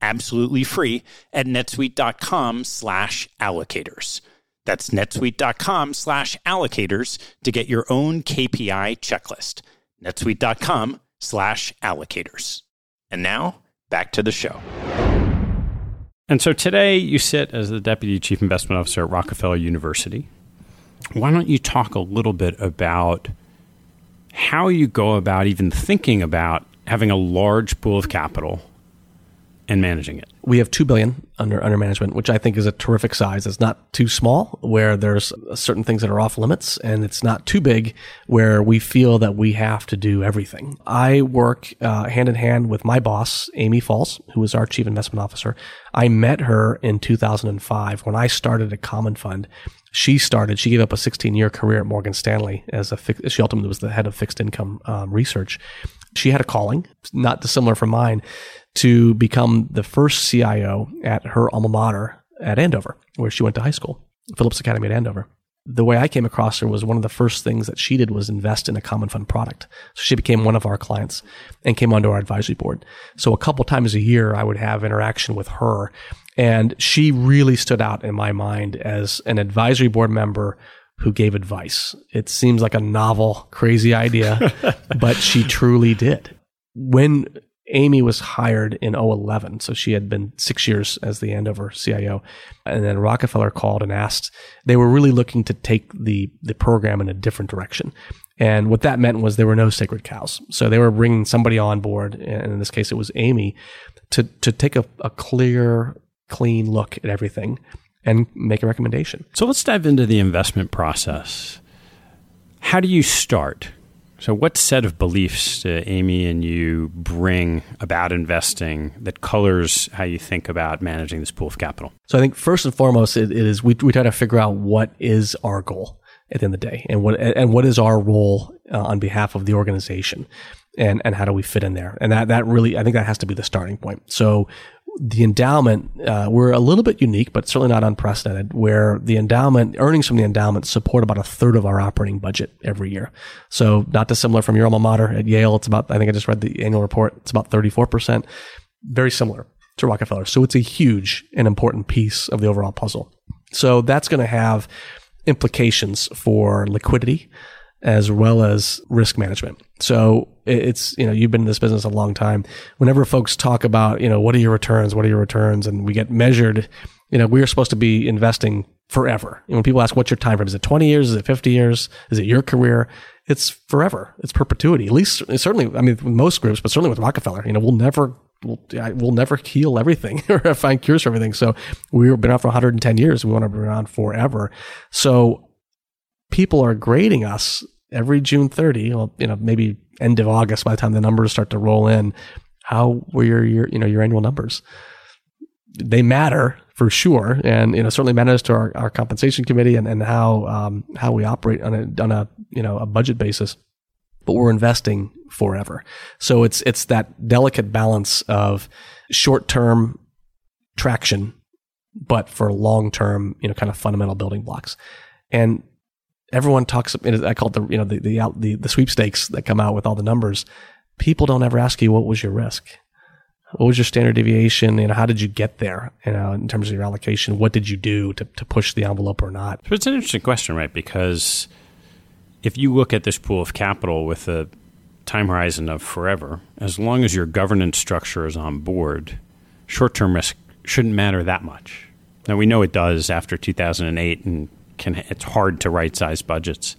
absolutely free at netsuite.com slash allocators. That's netsuite.com slash allocators to get your own KPI checklist. netsuite.com slash allocators. And now, back to the show. And so today you sit as the Deputy Chief Investment Officer at Rockefeller University. Why don't you talk a little bit about how you go about even thinking about having a large pool of capital and managing it? We have two billion under under management, which I think is a terrific size. It's not too small where there's certain things that are off limits, and it's not too big where we feel that we have to do everything. I work uh, hand in hand with my boss, Amy Falls, who is our chief investment officer. I met her in 2005 when I started a common fund she started, she gave up a 16 year career at Morgan Stanley as a, she ultimately was the head of fixed income um, research. She had a calling, not dissimilar from mine, to become the first CIO at her alma mater at Andover, where she went to high school, Phillips Academy at Andover. The way I came across her was one of the first things that she did was invest in a common fund product. So she became one of our clients and came onto our advisory board. So a couple times a year, I would have interaction with her. And she really stood out in my mind as an advisory board member who gave advice. It seems like a novel, crazy idea, <laughs> but she truly did. When Amy was hired in 011, so she had been six years as the Andover CIO, and then Rockefeller called and asked. They were really looking to take the the program in a different direction, and what that meant was there were no sacred cows. So they were bringing somebody on board, and in this case, it was Amy, to to take a, a clear, clean look at everything and make a recommendation. So let's dive into the investment process. How do you start? So, what set of beliefs do Amy and you bring about investing that colors how you think about managing this pool of capital? So, I think first and foremost, it, it is we, we try to figure out what is our goal at the end of the day, and what and what is our role uh, on behalf of the organization, and and how do we fit in there? And that that really, I think that has to be the starting point. So, the endowment, uh, we're a little bit unique, but certainly not unprecedented, where the endowment, earnings from the endowment support about a third of our operating budget every year. So not dissimilar from your alma mater at Yale. It's about, I think I just read the annual report. It's about 34%. Very similar to Rockefeller. So it's a huge and important piece of the overall puzzle. So that's going to have implications for liquidity as well as risk management. So it's, you know, you've been in this business a long time. Whenever folks talk about, you know, what are your returns? What are your returns? And we get measured, you know, we are supposed to be investing forever. And when people ask, what's your time frame? Is it 20 years? Is it 50 years? Is it your career? It's forever. It's perpetuity. At least, certainly, I mean, with most groups, but certainly with Rockefeller, you know, we'll never we'll, we'll never heal everything <laughs> or find cures for everything. So we've been around for 110 years. We want to be around forever. So people are grading us every June 30, well, you know, maybe end of August by the time the numbers start to roll in. How were your, your you know, your annual numbers? They matter for sure. And, you know, certainly matters to our, our compensation committee and, and how, um, how we operate on a, on a, you know, a budget basis but we're investing forever. So it's it's that delicate balance of short term traction, but for long term, you know, kind of fundamental building blocks. And everyone talks. I call it the you know the the the, the sweepstakes that come out with all the numbers. People don't ever ask you what was your risk. What was your standard deviation? Know, how did you get there? You know, in terms of your allocation, what did you do to, to push the envelope or not? It's an interesting question, right? Because if you look at this pool of capital with a time horizon of forever, as long as your governance structure is on board, short term risk shouldn't matter that much. Now we know it does after 2008, and can, it's hard to right size budgets.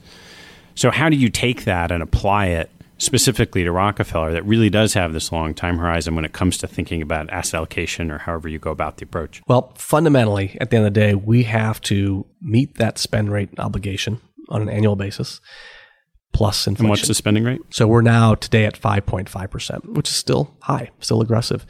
So how do you take that and apply it specifically to Rockefeller that really does have this long time horizon when it comes to thinking about asset allocation or however you go about the approach? Well, fundamentally, at the end of the day, we have to meet that spend rate obligation on an annual basis plus inflation. And what's the spending rate? So we're now today at 5.5%, which is still high, still aggressive,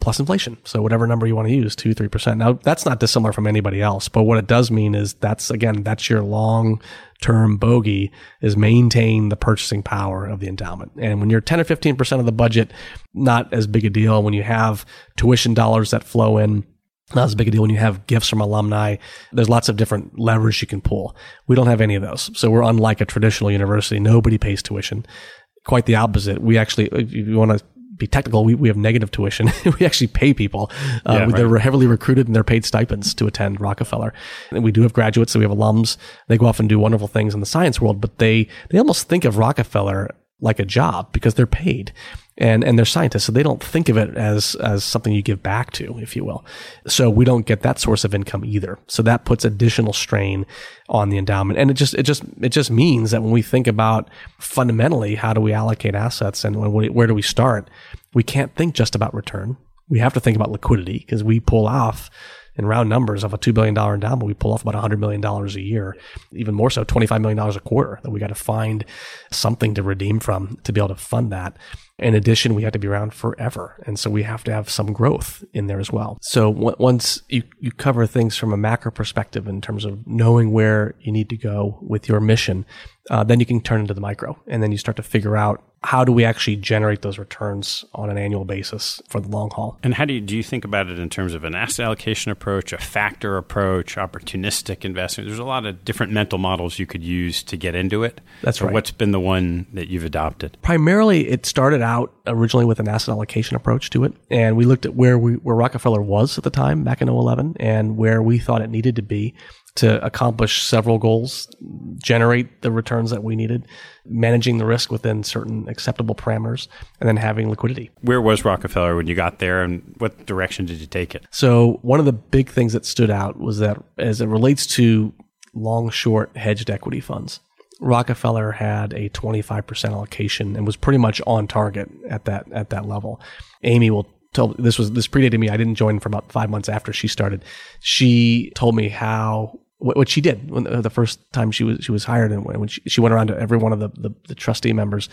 plus inflation. So whatever number you want to use, 2 3%. Now, that's not dissimilar from anybody else, but what it does mean is that's again, that's your long term bogey is maintain the purchasing power of the endowment. And when you're 10 or 15% of the budget, not as big a deal. When you have tuition dollars that flow in, not as big a deal when you have gifts from alumni. There's lots of different levers you can pull. We don't have any of those. So we're unlike a traditional university. Nobody pays tuition. Quite the opposite. We actually, if you want to be technical, we, we have negative tuition. <laughs> we actually pay people. Uh, yeah, right. They're heavily recruited and they're paid stipends to attend Rockefeller. And we do have graduates. So we have alums. They go off and do wonderful things in the science world, but they, they almost think of Rockefeller like a job because they're paid and and they're scientists, so they don't think of it as as something you give back to, if you will. So we don't get that source of income either. So that puts additional strain on the endowment, and it just it just it just means that when we think about fundamentally how do we allocate assets and when, where do we start, we can't think just about return. We have to think about liquidity because we pull off in round numbers of a $2 billion endowment, we pull off about $100 million a year, even more so, $25 million a quarter that we got to find something to redeem from to be able to fund that. In addition, we have to be around forever. And so we have to have some growth in there as well. So w- once you, you cover things from a macro perspective in terms of knowing where you need to go with your mission, uh, then you can turn into the micro and then you start to figure out how do we actually generate those returns on an annual basis for the long haul? And how do you, do you think about it in terms of an asset allocation approach, a factor approach, opportunistic investment? There's a lot of different mental models you could use to get into it. That's right. What's been the one that you've adopted? Primarily, it started out originally with an asset allocation approach to it, and we looked at where we where Rockefeller was at the time back in 11 and where we thought it needed to be to accomplish several goals, generate the returns that we needed, managing the risk within certain acceptable parameters, and then having liquidity. Where was Rockefeller when you got there, and what direction did you take it? So, one of the big things that stood out was that as it relates to long short hedged equity funds, Rockefeller had a 25% allocation and was pretty much on target at that at that level. Amy will tell this was this predated me. I didn't join for about 5 months after she started. She told me how what, she did when the, the first time she was she was hired and when she, she went around to every one of the, the, the trustee members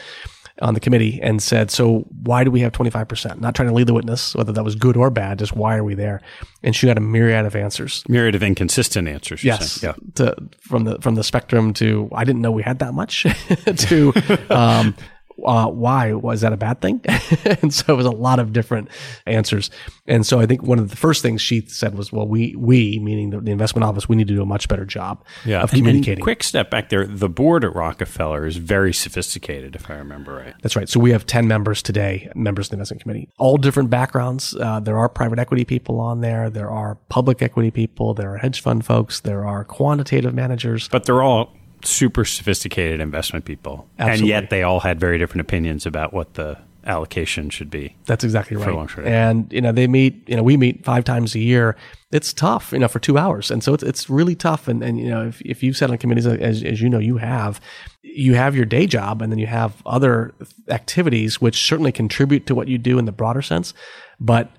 on the committee and said, "So why do we have 25%?" Not trying to lead the witness whether that was good or bad, just why are we there? And she got a myriad of answers. Myriad of inconsistent answers. Yes, yeah. To, from the from the spectrum to I didn't know we had that much <laughs> to um, uh, why was that a bad thing? <laughs> and so it was a lot of different answers. And so I think one of the first things she said was, well, we, we, meaning the, the investment office, we need to do a much better job yeah. of And- and communicating. quick step back there. The board at Rockefeller is very sophisticated, if I remember right. That's right. So we have 10 members today, members of the investment committee, all different backgrounds. Uh, there are private equity people on there. There are public equity people. There are hedge fund folks. There are quantitative managers. But they're all super sophisticated investment people. And yet they all had very different opinions about what the allocation should be. That's exactly right. and you know they meet. You know we meet five times a year. It's tough, you know, for two hours, and so it's it's really tough. And and you know if if you've sat on committees uh, as as you know you have, you have your day job, and then you have other activities which certainly contribute to what you do in the broader sense, but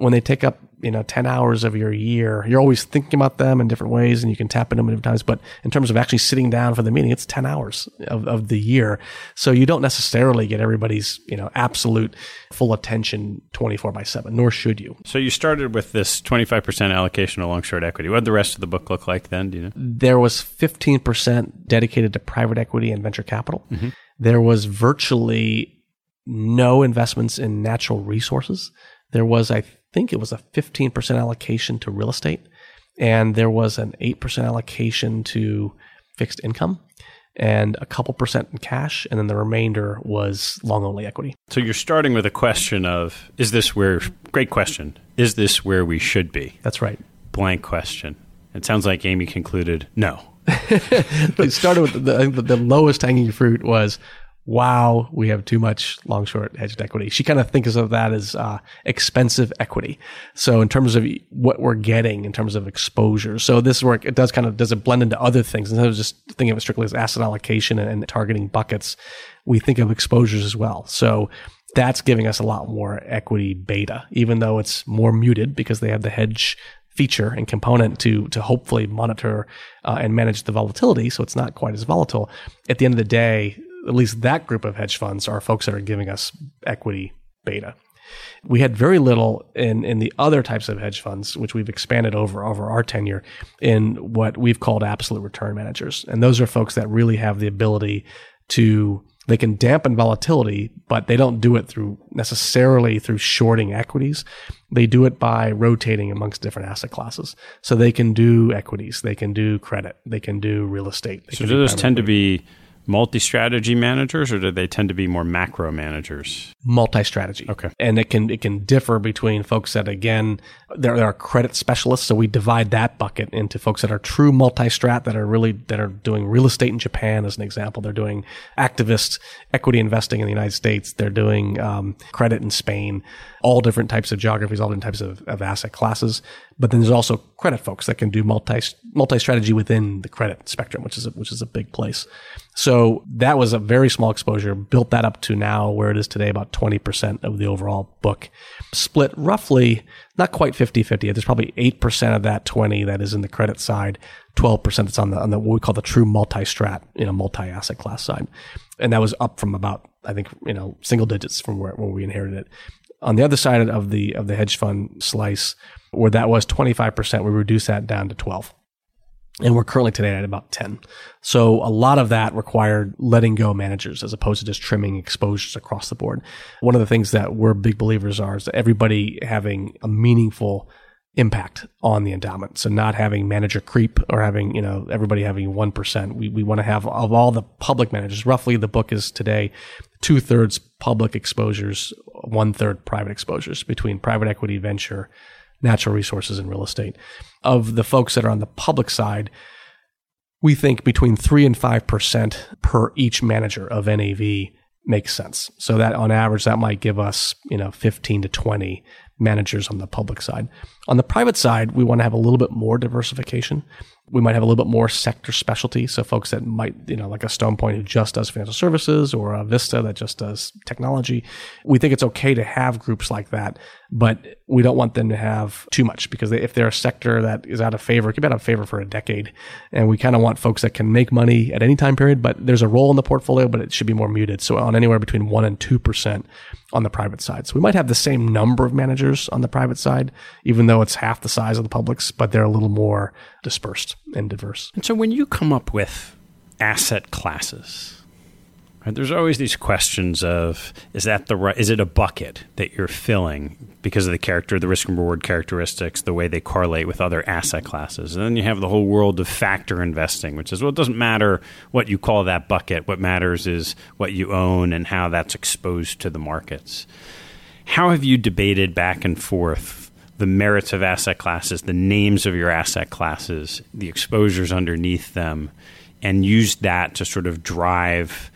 when they take up you know 10 hours of your year you're always thinking about them in different ways and you can tap into them different times but in terms of actually sitting down for the meeting it's 10 hours of, of the year so you don't necessarily get everybody's you know absolute full attention 24 by 7 nor should you So you started with this 25% allocation of long short equity. What did the rest of the book look like then? Do you know? there was 15% dedicated to private equity and venture capital mm-hmm. there was virtually no investments in natural resources there was i think it was a 15% allocation to real estate and there was an 8% allocation to fixed income and a couple percent in cash and then the remainder was long only equity So you're starting with a question of is this where great question. Is this where we should be? that's right Blank question. It sounds like Amy concluded no. <laughs> it started with the, the, the lowest hanging fruit was wow we have too much long short hedged equity. She kind of thinks of that as uh, expensive equity. So in terms of what we're getting in terms of exposure so this work it does kind of does it blend into other things. Instead of just thinking of it strictly as asset allocation and, and targeting buckets we think of exposures as well. So that's giving us a lot more equity beta even though it's more muted because they have the hedge feature and component to to hopefully monitor uh, and manage the volatility. So it's not quite as volatile. At the end of the day at least that group of hedge funds are folks that are giving us equity beta we had very little in in the other types of hedge funds which we've expanded over over our tenure in what we've called absolute return managers and those are folks that really have the ability to they can dampen volatility, but they don't do it through necessarily through shorting equities. They do it by rotating amongst different asset classes. So they can do equities, they can do credit, they can do real estate. So those tend to be multi-strategy managers or do they tend to be more macro managers? multi-strategy. Okay. And it can it can differ between folks that again there, there are credit specialists, so we divide that bucket into folks that are true multi-strat that are really that are doing real estate in Japan as an example. They're doing activist equity investing in the United States. They're doing um, credit in Spain. All different types of geographies, all different types of, of asset classes. But then there's also credit folks that can do multi multi strategy within the credit spectrum, which is a, which is a big place. So that was a very small exposure. Built that up to now where it is today, about 20% of the overall book. Split roughly, not quite 50-50. There's probably 8% of that 20 that is in the credit side, 12% that's on the, on the what we call the true multi-strat, you know, multi-asset class side. And that was up from about, I think, you know, single digits from where, where we inherited it. On the other side of the of the hedge fund slice, where that was 25%, we reduced that down to 12 and we're currently today at about 10. So a lot of that required letting go managers as opposed to just trimming exposures across the board. One of the things that we're big believers are is that everybody having a meaningful impact on the endowment. So not having manager creep or having, you know, everybody having 1%. We, we want to have of all the public managers, roughly the book is today two thirds public exposures, one third private exposures between private equity, venture, natural resources and real estate. Of the folks that are on the public side, we think between 3 and 5% per each manager of NAV makes sense. So that on average that might give us, you know, 15 to 20 managers on the public side. On the private side, we want to have a little bit more diversification. We might have a little bit more sector specialty. So folks that might, you know, like a Stone Point who just does financial services or a Vista that just does technology. We think it's okay to have groups like that, but we don't want them to have too much because if they're a sector that is out of favor, it could be out of favor for a decade. And we kind of want folks that can make money at any time period, but there's a role in the portfolio, but it should be more muted. So on anywhere between one and 2% on the private side. So we might have the same number of managers on the private side, even though it's half the size of the public's, but they're a little more dispersed and diverse. And so when you come up with asset classes, Right, there's always these questions of is that the right, is it a bucket that you're filling because of the character, the risk and reward characteristics, the way they correlate with other asset classes, and then you have the whole world of factor investing, which is well, it doesn't matter what you call that bucket. What matters is what you own and how that's exposed to the markets. How have you debated back and forth the merits of asset classes, the names of your asset classes, the exposures underneath them, and used that to sort of drive?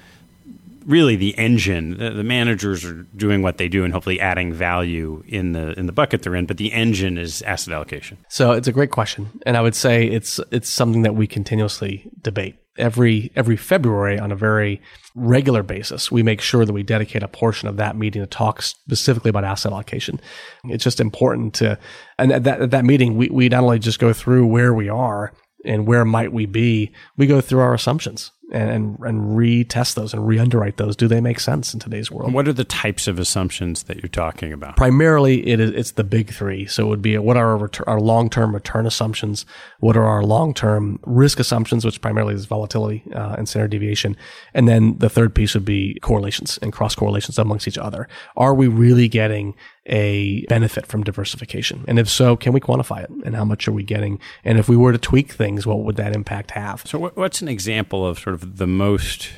Really the engine. The, the, managers are doing what they do and hopefully adding value in the in the bucket they're in, but the engine is asset allocation. So it's a great question, and I would say it's it's something that we continuously debate every every February on a very regular basis. We make sure that we dedicate a portion of that meeting to talk specifically about asset allocation. It's just important to, and at that, at that meeting, we, we not only just go through where we are and where might we be, we go through our assumptions and, and, and retest those and re-underwrite those. Do they make sense in today's world? what are the types of assumptions that you're talking about? Primarily, it is it's the big three. So it would be what are our, return, our long-term return assumptions? What are our long-term risk assumptions, which primarily is volatility uh, and standard deviation, and then the third piece would be correlations and cross correlations amongst each other. Are we really getting a benefit from diversification? And if so, can we quantify it? And how much are we getting? And if we were to tweak things, what would that impact have? So, what's an example of sort of the most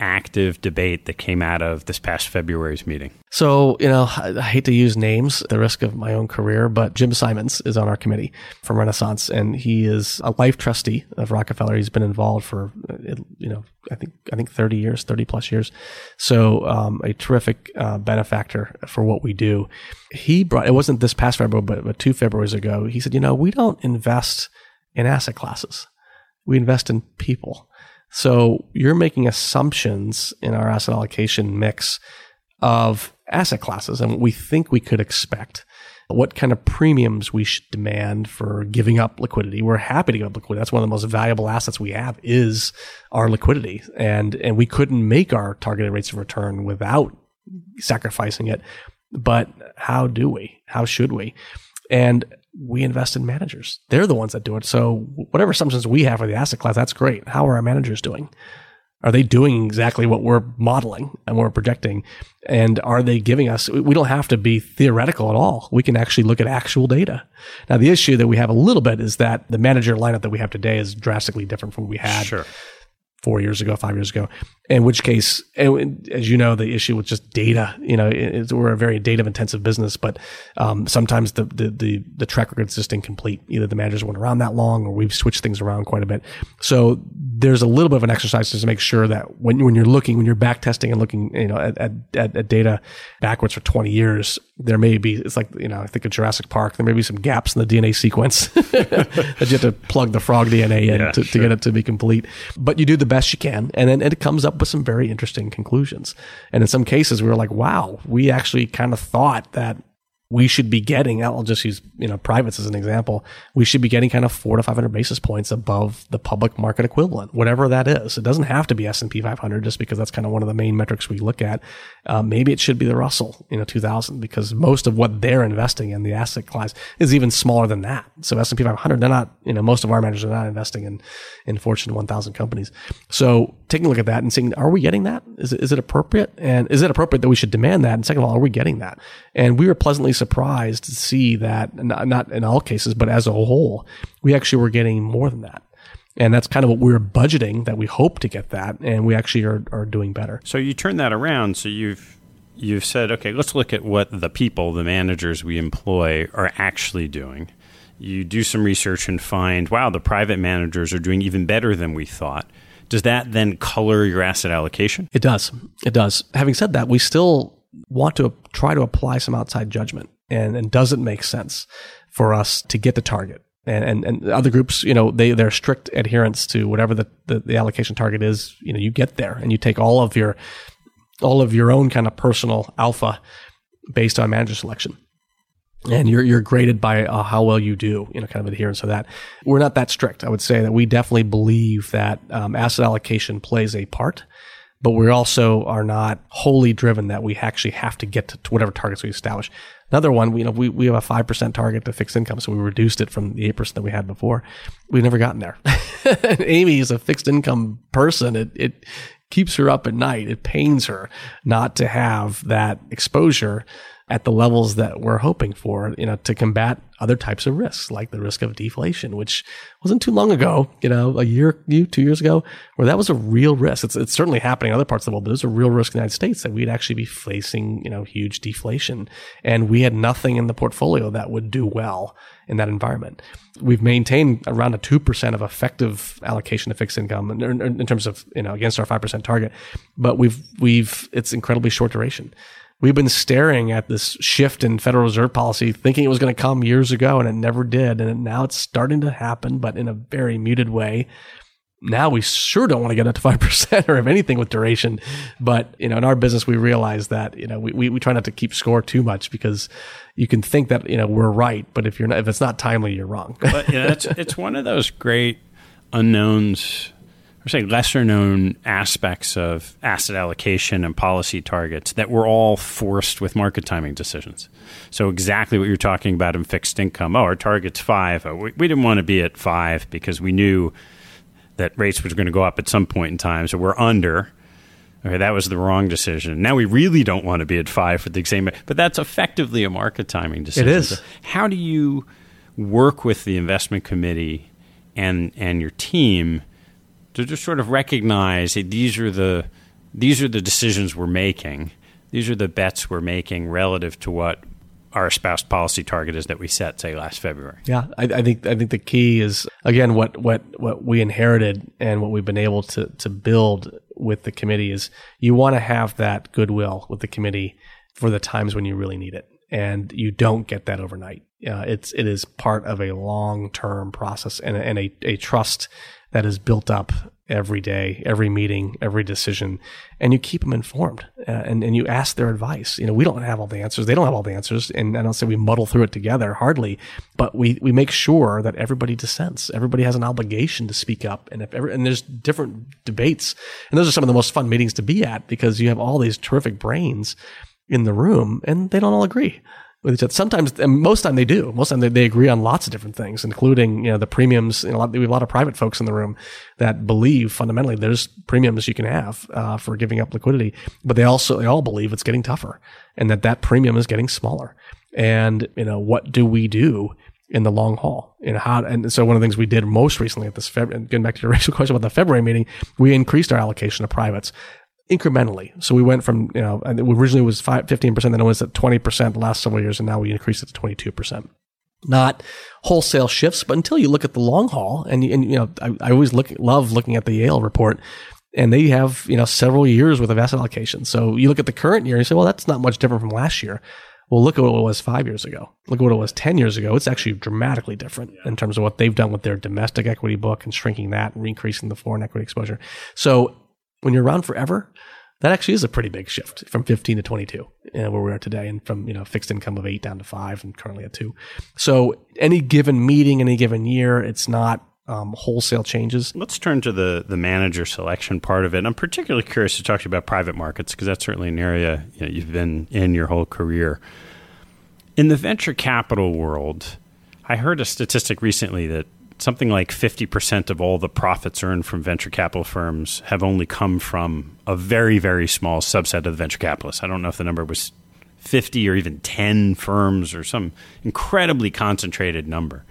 active debate that came out of this past February's meeting? So, you know, I, I, hate to use names at the risk of my own career, but Jim Simons is on our committee from Renaissance, and he is a life trustee of Rockefeller. He's been involved for, you know, I think I think 30 years, 30 plus years. So, um, a terrific uh, benefactor for what we do. He brought it wasn't this past February, but, but two Februarys ago. He said, you know, we don't invest in asset classes, we invest in people. So you're making assumptions in our asset allocation mix of asset classes and what we think we could expect, what kind of premiums we should demand for giving up liquidity. We're happy to give up liquidity. That's one of the most valuable assets we have is our liquidity. And, and we couldn't make our targeted rates of return without sacrificing it. But how do we? How should we? And we invest in managers. They're the ones that do it. So whatever assumptions we have for the asset class, that's great. How are our managers doing? Are they doing exactly what we're modeling and we're projecting? And are they giving us, we don't have to be theoretical at all. We can actually look at actual data. Now, the issue that we have a little bit is that the manager lineup that we have today is drastically different from what we had sure four years ago, five years ago. In which case, as you know, the issue with just data, you know, it, we're a very data intensive business, but um, sometimes the, the, the the track record is just incomplete. Either the managers weren't around that long, or we've switched things around quite a bit. So there's a little bit of an exercise to make sure that when when you're looking, when you're back testing and looking, you know, at, at, at data backwards for 20 years, there may be it's like you know, I think of Jurassic Park, there may be some gaps in the DNA sequence <laughs> that you have to plug the frog DNA in yeah, to, sure. to get it to be complete. But you do the best you can, and then it comes up with some very interesting conclusions. And in some cases, we were like, wow, we actually kind of thought that we should be getting, I'll just use, you know, privates as an example. We should be getting kind of four to 500 basis points above the public market equivalent, whatever that is. It doesn't have to be S&P 500 just because that's kind of one of the main metrics we look at. Uh, maybe it should be the Russell, you know, 2000 because most of what they're investing in the asset class is even smaller than that. So S&P 500, they're not, you know, most of our managers are not investing in, in Fortune 1000 companies. So taking a look at that and saying, are we getting that? Is it, is it appropriate? And is it appropriate that we should demand that? And second of all, are we getting that? And we were pleasantly surprised to see that, not in all cases, but as a whole, we actually were getting more than that. And that's kind of what we are budgeting that we hope to get that. And we actually are, are doing better. So you turn that around. So you've, you've said, okay, let's look at what the people, the managers we employ are actually doing. You do some research and find, wow, the private managers are doing even better than we thought. Does that then color your asset allocation? It does. It does. Having said that, we still want to try to apply some outside judgment. And, and doesn't make sense for us to get the target? And, and, and other groups, you know, they, they're strict adherence to whatever the, the, the allocation target is. You know, you get there and you take all of your, all of your own kind of personal alpha based on manager selection and you're you're graded by uh, how well you do, you know, kind of adherence to that. We're not that strict. I would say that we definitely believe that um, asset allocation plays a part, but we also are not wholly driven that we actually have to get to, to whatever targets we establish. Another one, you know, we, we have a 5% target to fixed income, so we reduced it from the 8% that we had before. We've never gotten there. <laughs> Amy is a fixed income person. It, it, keeps her up at night. It pains her not to have that exposure at the levels that we're hoping for, you know, to combat other types of risks, like the risk of deflation, which wasn't too long ago, you know, a year, two years ago, where that was a real risk. It's, it's certainly happening in other parts of the world, but there's a real risk in the United States that we'd actually be facing, you know, huge deflation. And we had nothing in the portfolio that would do well in that environment. We've maintained around a 2% of effective allocation to fixed income in, in terms of, you know, against our 5% target, but we've, we've, it's incredibly short duration we've been staring at this shift in Federal Reserve policy, thinking it was going to come years ago, and it never did. And now it's starting to happen, but in a very muted way. Now we sure don't want to get up to <laughs> five percent or have anything with duration, but you know, in our business, we realize that you know we, we, we try not to keep score too much because you can think that you know we're right, but if you're not, if it's not timely, you're wrong. but yeah, it's <laughs> it's one of those great unknowns or say lesser known aspects of asset allocation and policy targets that were all forced with market timing decisions. So exactly what you're talking about in fixed income. Oh, our target's five. Oh, we, we didn't want to be at five because we knew that rates were going to go up at some point in time. So we're under. Okay, that was the wrong decision. Now we really don't want to be at five for the same, but that's effectively a market timing decision. It is. So how do you work with the investment committee and and your team to just sort of recognize hey, these are the these are the decisions we're making. These are the bets we're making relative to what our espoused policy target is that we set, say, last February. Yeah, I, I, think I think the key is again what what what we inherited and what we've been able to to build with the committee is you want to have that goodwill with the committee for the times when you really need it, and you don't get that overnight. Uh, it's it is part of a long term process and, and a, a trust that is built up every day, every meeting, every decision, and you keep them informed uh, and, and you ask their advice. You know, we don't have all the answers. They don't have all the answers. And I don't say we muddle through it together, hardly, but we, we make sure that everybody dissents. Everybody has an obligation to speak up. And if ever, and there's different debates and those are some of the most fun meetings to be at because you have all these terrific brains in the room and they don't all agree with each other. Sometimes, and most time they do. Most time they, they agree on lots of different things, including you know the premiums. You know, we have a lot of private folks in the room that believe fundamentally there's premiums you can have uh, for giving up liquidity, but they also they all believe it's getting tougher and that that premium is getting smaller. And you know what do we do? in the long haul. Know, how, and so one of the things we did most recently at this, Feb, getting back to your <laughs> racial question about the February meeting, we increased our allocation of privates incrementally. So we went from, you know, originally it was 5, 15%, then it was at 20% the last several years, and now we increased it to 22%. Not wholesale shifts, but until you look at the long haul, and, and you know, I, I always look, love looking at the Yale report, and they have, you know, several years worth of asset allocation. So you look at the current year and you say, well, that's not much different from last year. Well, look at what it was five years ago. Look at what it was 10 years ago. It's actually dramatically different in terms of what they've done with their domestic equity book and shrinking that and increasing the foreign equity exposure. So when you're around forever, that actually is a pretty big shift from 15 to 22, where we are today, and from you know fixed income of eight down to five, and currently at two. So any given meeting, any given year, it's not um, wholesale changes. Let's turn to the the manager selection part of it. I'm particularly curious to talk to you about private markets because that's certainly an area you know, you've been in your whole career. In the venture capital world, I heard a statistic recently that something like 50% of all the profits earned from venture capital firms have only come from a very, very small subset of the venture capitalists. I don't know if the number was 50 or even 10 firms or some incredibly concentrated number.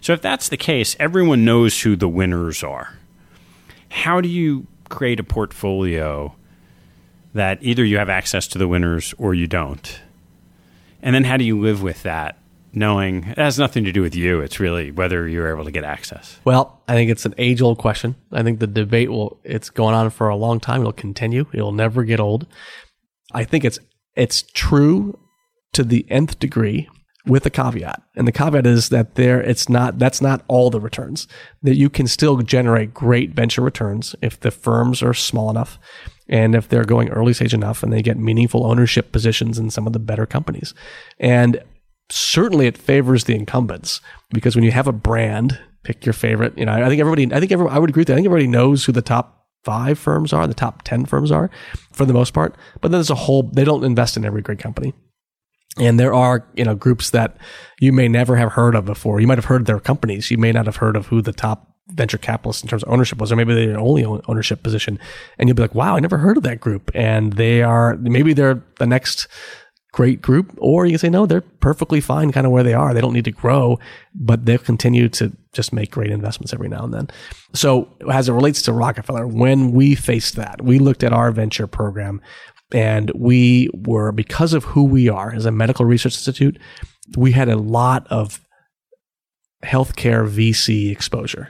So, if that's the case, everyone knows who the winners are. How do you create a portfolio that either you have access to the winners or you don't? And then how do you live with that knowing it has nothing to do with you. It's really whether you're able to get access. Well, I think it's an age old question. I think the debate will, it's going on for a long time. It'll continue. It'll never get old. I think it's, it's true to the nth degree with a caveat. And the caveat is that there, it's not, that's not all the returns that you can still generate great venture returns if the firms are small enough and if they're going early stage enough and they get meaningful ownership positions in some of the better companies. And certainly it favors the incumbents because when you have a brand, pick your favorite. You know, I think everybody, I think everyone, I would agree with that. I think everybody knows who the top five firms are, the top 10 firms are for the most part. But then there's a whole, they don't invest in every great company. And there are, you know, groups that you may never have heard of before. You might have heard their companies. You may not have heard of who the top venture capitalists in terms of ownership was, or maybe they're only ownership position. And you'll be like, wow, I never heard of that group. And they are, maybe they're the next great group, or you can say, no, they're perfectly fine kind of where they are. They don't need to grow, but they'll continue to just make great investments every now and then. So as it relates to Rockefeller, when we faced that, we looked at our venture program and we were, because of who we are as a medical research institute, we had a lot of healthcare VC exposure.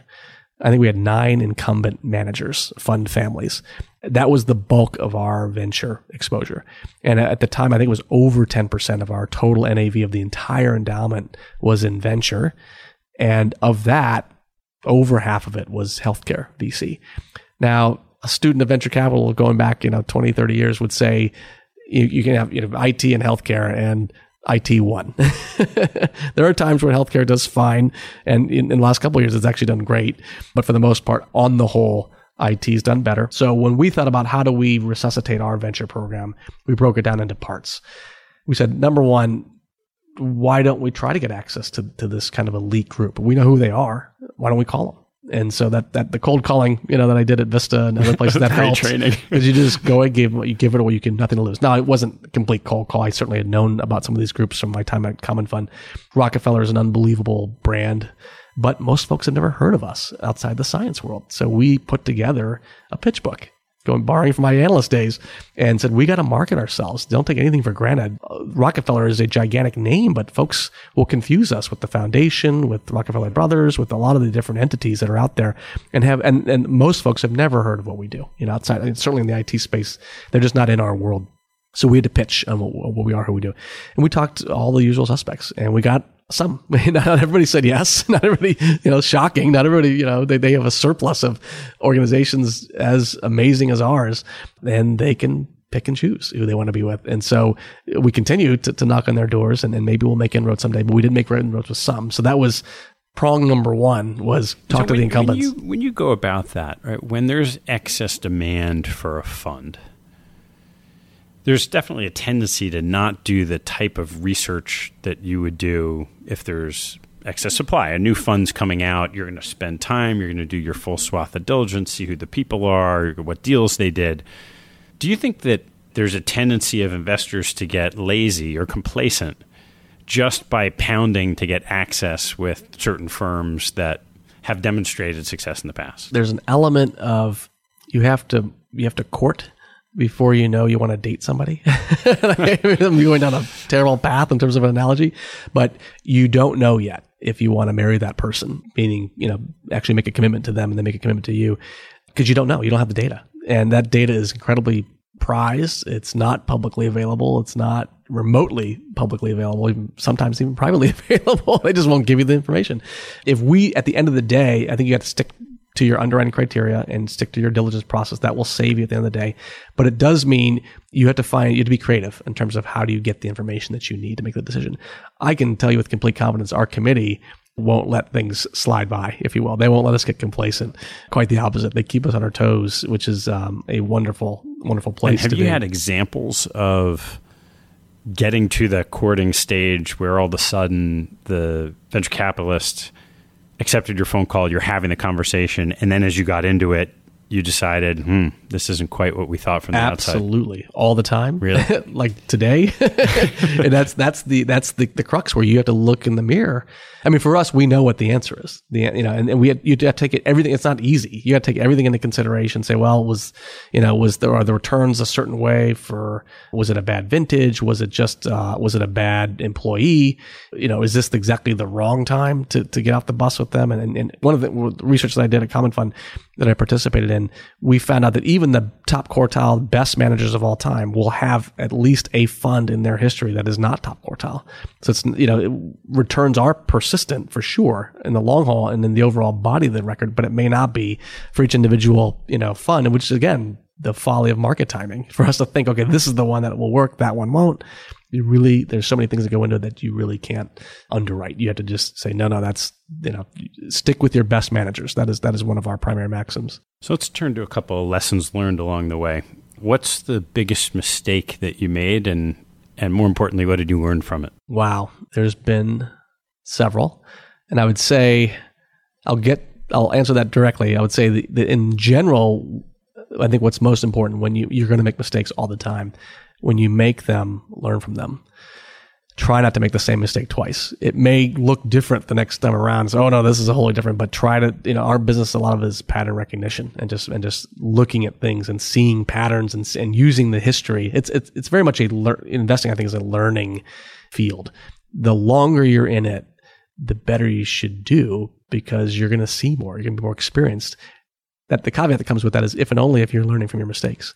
I think we had nine incumbent managers, fund families. That was the bulk of our venture exposure. And at the time, I think it was over 10% of our total NAV of the entire endowment was in venture. And of that, over half of it was healthcare VC. Now, a student of venture capital going back, you know, 20, 30 years would say you, you can have, you know, IT and healthcare and IT won. <laughs> there are times when healthcare does fine, and in, in the last couple years, it's actually done great. But for the most part, on the whole, IT's done better. So when we thought about how do we resuscitate our venture program, we broke it down into parts. We said, number one, why don't we try to get access to, to this kind of elite group? We know who they are. Why don't we call them? and so that that the cold calling, you know, that I did at Vista and other places <laughs> that helped training <laughs> because you just go and give you give it away, you can nothing to lose. Now it wasn't a complete cold call. I certainly had known about some of these groups from my time at Common Fund. Rockefeller is an unbelievable brand, but most folks have never heard of us outside the science world. So we put together a pitch book going borrowing from my analyst days and said we got to market ourselves don't take anything for granted uh, rockefeller is a gigantic name but folks will confuse us with the foundation with rockefeller brothers with a lot of the different entities that are out there and have and, and most folks have never heard of what we do you know outside certainly in the it space they're just not in our world so we had to pitch on what, what we are, who we do. And we talked to all the usual suspects and we got some. <laughs> Not everybody said yes. <laughs> Not everybody, you know, shocking. Not everybody, you know, they, they have a surplus of organizations as amazing as ours and they can pick and choose who they want to be with. And so we continue to, to knock on their doors and, and maybe we'll make inroads someday, but we did make inroads with some. So that was prong number one was talk so to when, the incumbents. When you, when you go about that, right, when there's excess demand for a fund, there's definitely a tendency to not do the type of research that you would do if there's excess supply. A new fund's coming out, you're going to spend time, you're going to do your full swath of diligence, see who the people are, what deals they did. Do you think that there's a tendency of investors to get lazy or complacent just by pounding to get access with certain firms that have demonstrated success in the past? There's an element of you have to you have to court before you know you want to date somebody. <laughs> I'm going down a terrible path in terms of an analogy, but you don't know yet if you want to marry that person, meaning, you know, actually make a commitment to them and then make a commitment to you because you don't know. You don't have the data. And that data is incredibly prized. It's not publicly available. It's not remotely publicly available, even sometimes even privately <laughs> available. they just won't give you the information. If we, at the end of the day, I think you have to stick to your underwriting criteria and stick to your diligence process. That will save you at the end of the day. But it does mean you have to find, you have to be creative in terms of how do you get the information that you need to make the decision. I can tell you with complete confidence, our committee won't let things slide by, if you will. They won't let us get complacent. Quite the opposite. They keep us on our toes, which is um, a wonderful, wonderful place. And have you be. had examples of getting to the courting stage where all of a sudden the venture capitalist accepted your phone call, you're having the conversation, and then as you got into it, you decided, hmm, this isn't quite what we thought from the Absolutely. outside. Absolutely, all the time. Really, <laughs> like today, <laughs> and that's that's the that's the, the crux where you have to look in the mirror. I mean, for us, we know what the answer is. The you know, and, and we have, you have to take it everything. It's not easy. You have to take everything into consideration. Say, well, was you know, was there are the returns a certain way for? Was it a bad vintage? Was it just uh, was it a bad employee? You know, is this exactly the wrong time to to get off the bus with them? And and, and one of the research that I did at Common Fund that I participated in, we found out that even the top quartile best managers of all time will have at least a fund in their history that is not top quartile. So it's, you know, it, returns are persistent for sure in the long haul and in the overall body of the record, but it may not be for each individual, you know, fund, which is again, the folly of market timing <laughs> for us to think, okay, this is the one that will work, that one won't you really there's so many things that go into it that you really can't underwrite. You have to just say no, no. That's you know, stick with your best managers. That is that is one of our primary maxims. So let's turn to a couple of lessons learned along the way. What's the biggest mistake that you made, and and more importantly, what did you learn from it? Wow, there's been several, and I would say I'll get I'll answer that directly. I would say that, in general, I think what's most important when you you're going to make mistakes all the time. When you make them, learn from them try not to make the same mistake twice. It may look different the next time around. So, oh no, this is a wholly different, but try to, you know, our business, a lot of is pattern recognition and just, and just looking at things and seeing patterns and, and using the history. It's, it's, it's very much a lear- investing, I think is a learning field. The longer you're in it, the better you should do because you're going to see more. You're going to be more experienced. That the caveat that comes with that is if and only if you're learning from your mistakes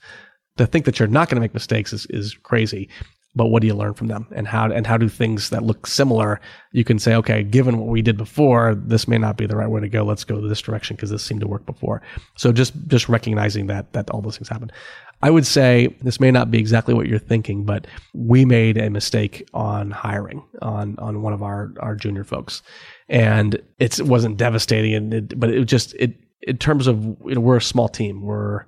to think that you're not going to make mistakes is, is crazy. But what do you learn from them? And how and how do things that look similar you can say okay given what we did before this may not be the right way to go. Let's go this direction because this seemed to work before. So just just recognizing that that all those things happen. I would say this may not be exactly what you're thinking but we made a mistake on hiring on on one of our our junior folks. And it wasn't devastating and it, but it just it in terms of you know we're a small team. We're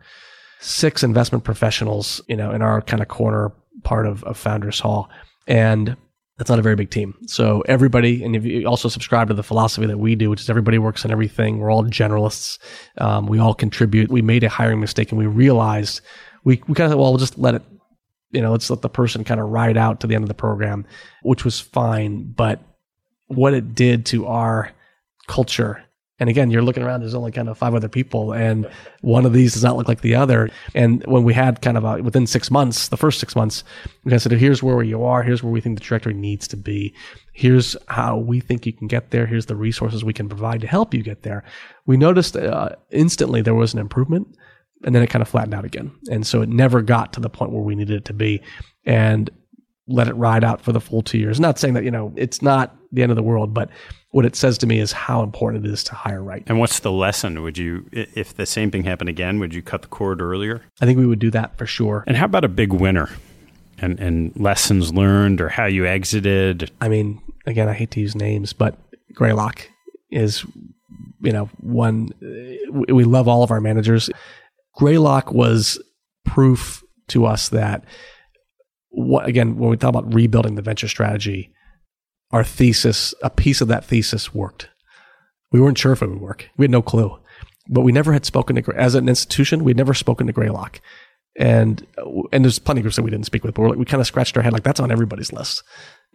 six investment professionals you know in our kind of corner part of, of Founders Hall. And that's not a very big team. So everybody, and if you also subscribe to the philosophy that we do, which is everybody works on everything. We're all generalists. Um, we all contribute. We made a hiring mistake and we realized we, we kind of, well, we'll just let it, you know, let's let the person kind of ride out to the end of the program, which was fine. But what it did to our culture and again, you're looking around, there's only kind of five other people, and one of these does not look like the other. And when we had kind of a, within six months, the first six months, we kind of said, here's where you are, here's where we think the trajectory needs to be, here's how we think you can get there, here's the resources we can provide to help you get there. We noticed uh, instantly there was an improvement, and then it kind of flattened out again. And so it never got to the point where we needed it to be. And let it ride out for the full two years. Not saying that, you know, it's not the end of the world, but what it says to me is how important it is to hire right. And what's the lesson? Would you, if the same thing happened again, would you cut the cord earlier? I think we would do that for sure. And how about a big winner? And, and lessons learned or how you exited? I mean, again, I hate to use names, but Greylock is, you know, one, we love all of our managers. Greylock was proof to us that what again when we talk about rebuilding the venture strategy our thesis a piece of that thesis worked. We weren't sure if it would work. We had no clue. But we never had spoken to as an institution we'd never spoken to Greylock. And and there's plenty of groups that we didn't speak with but like, we kind of scratched our head like that's on everybody's list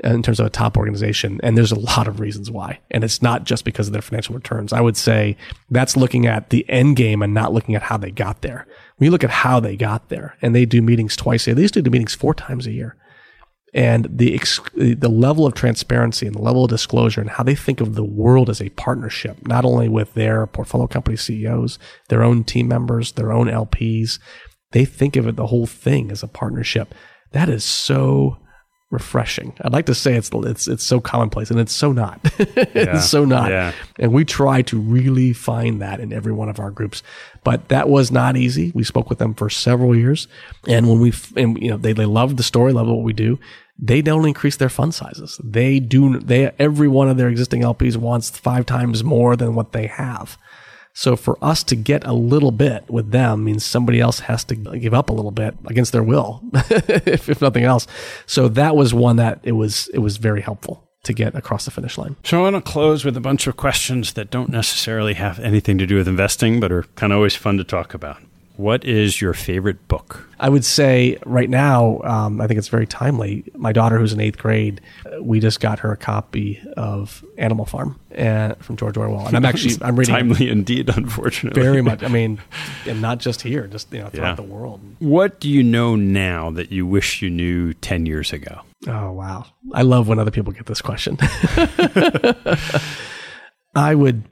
in terms of a top organization. And there's a lot of reasons why. And it's not just because of their financial returns. I would say that's looking at the end game and not looking at how they got there we look at how they got there, and they do meetings twice a year. They used to do meetings four times a year. And the ex- the level of transparency and the level of disclosure and how they think of the world as a partnership, not only with their portfolio company CEOs, their own team members, their own LPs, they think of it the whole thing as a partnership. That is so refreshing. I'd like to say it's it's it's so commonplace, and it's so not. <laughs> it's yeah. so not. Yeah. And we try to really find that in every one of our groups, but that was not easy. We spoke with them for several years, and when we and you know they they loved the story, loved what we do. They don't increase their fund sizes. They do. They every one of their existing LPs wants five times more than what they have. So for us to get a little bit with them means somebody else has to give up a little bit against their will, <laughs> if, if nothing else. So that was one that it was it was very helpful to get across the finish line. So I want to close with a bunch of questions that don't necessarily have anything to do with investing, but are kind of always fun to talk about. What is your favorite book? I would say right now, um, I think it's very timely. My daughter, who's in eighth grade, we just got her a copy of Animal Farm and, from George Orwell, and I'm <laughs> actually I'm reading timely indeed. Unfortunately, very much. I <laughs> mean, and not just here, just you know throughout yeah. the world. What do you know now that you wish you knew ten years ago? Oh wow, I love when other people get this question. <laughs> I would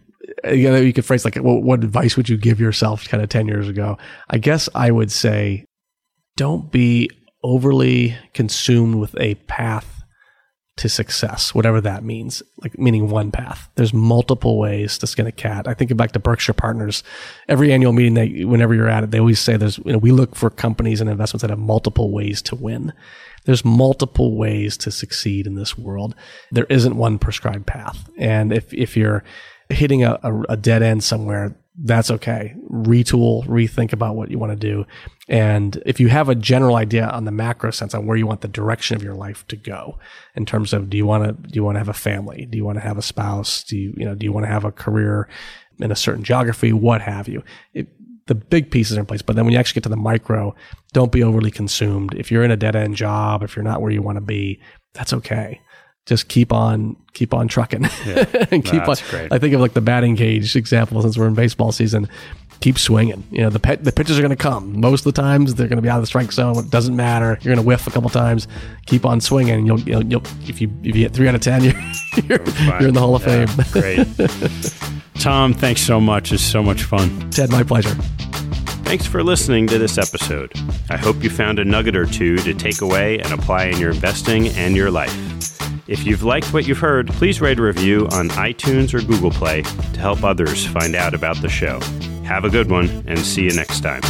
you know, you could phrase like, what advice would you give yourself kind of 10 years ago? I guess I would say don't be overly consumed with a path to success, whatever that means, like meaning one path. There's multiple ways to skin a cat. I think back to Berkshire Partners. Every annual meeting, they, whenever you're at it, they always say there's, you know, we look for companies and investments that have multiple ways to win. There's multiple ways to succeed in this world. There isn't one prescribed path. And if, if you're, hitting a, a, a dead end somewhere, that's okay. Retool, rethink about what you want to do. And if you have a general idea on the macro sense on where you want the direction of your life to go in terms of do you want to, do you want to have a family? Do you want to have a spouse? Do you, you know, do you want to have a career? in a certain geography, what have you. It, the big pieces are in place, but then when you actually get to the micro, don't be overly consumed. If you're in a dead end job, if you're not where you want to be, that's okay. Just keep on, keep on trucking, yeah. <laughs> and keep no, on. Great. I think of like the batting cage example since we're in baseball season keep swinging. You know, the pet, the pitches are going to come. Most of the times, they're going to be out of the strike zone. It doesn't matter. You're going to whiff a couple times. Keep on swinging. You'll, you'll, you'll if you if you get three out of ten, <laughs> you're you're, you're in the Hall of yeah, Fame. <laughs> great, Tom. Thanks so much. It's so much fun. Ted, my pleasure. Thanks for listening to this episode. I hope you found a nugget or two to take away and apply in your investing and your life. If you've liked what you've heard, please write a review on iTunes or Google Play to help others find out about the show. Have a good one and see you next time.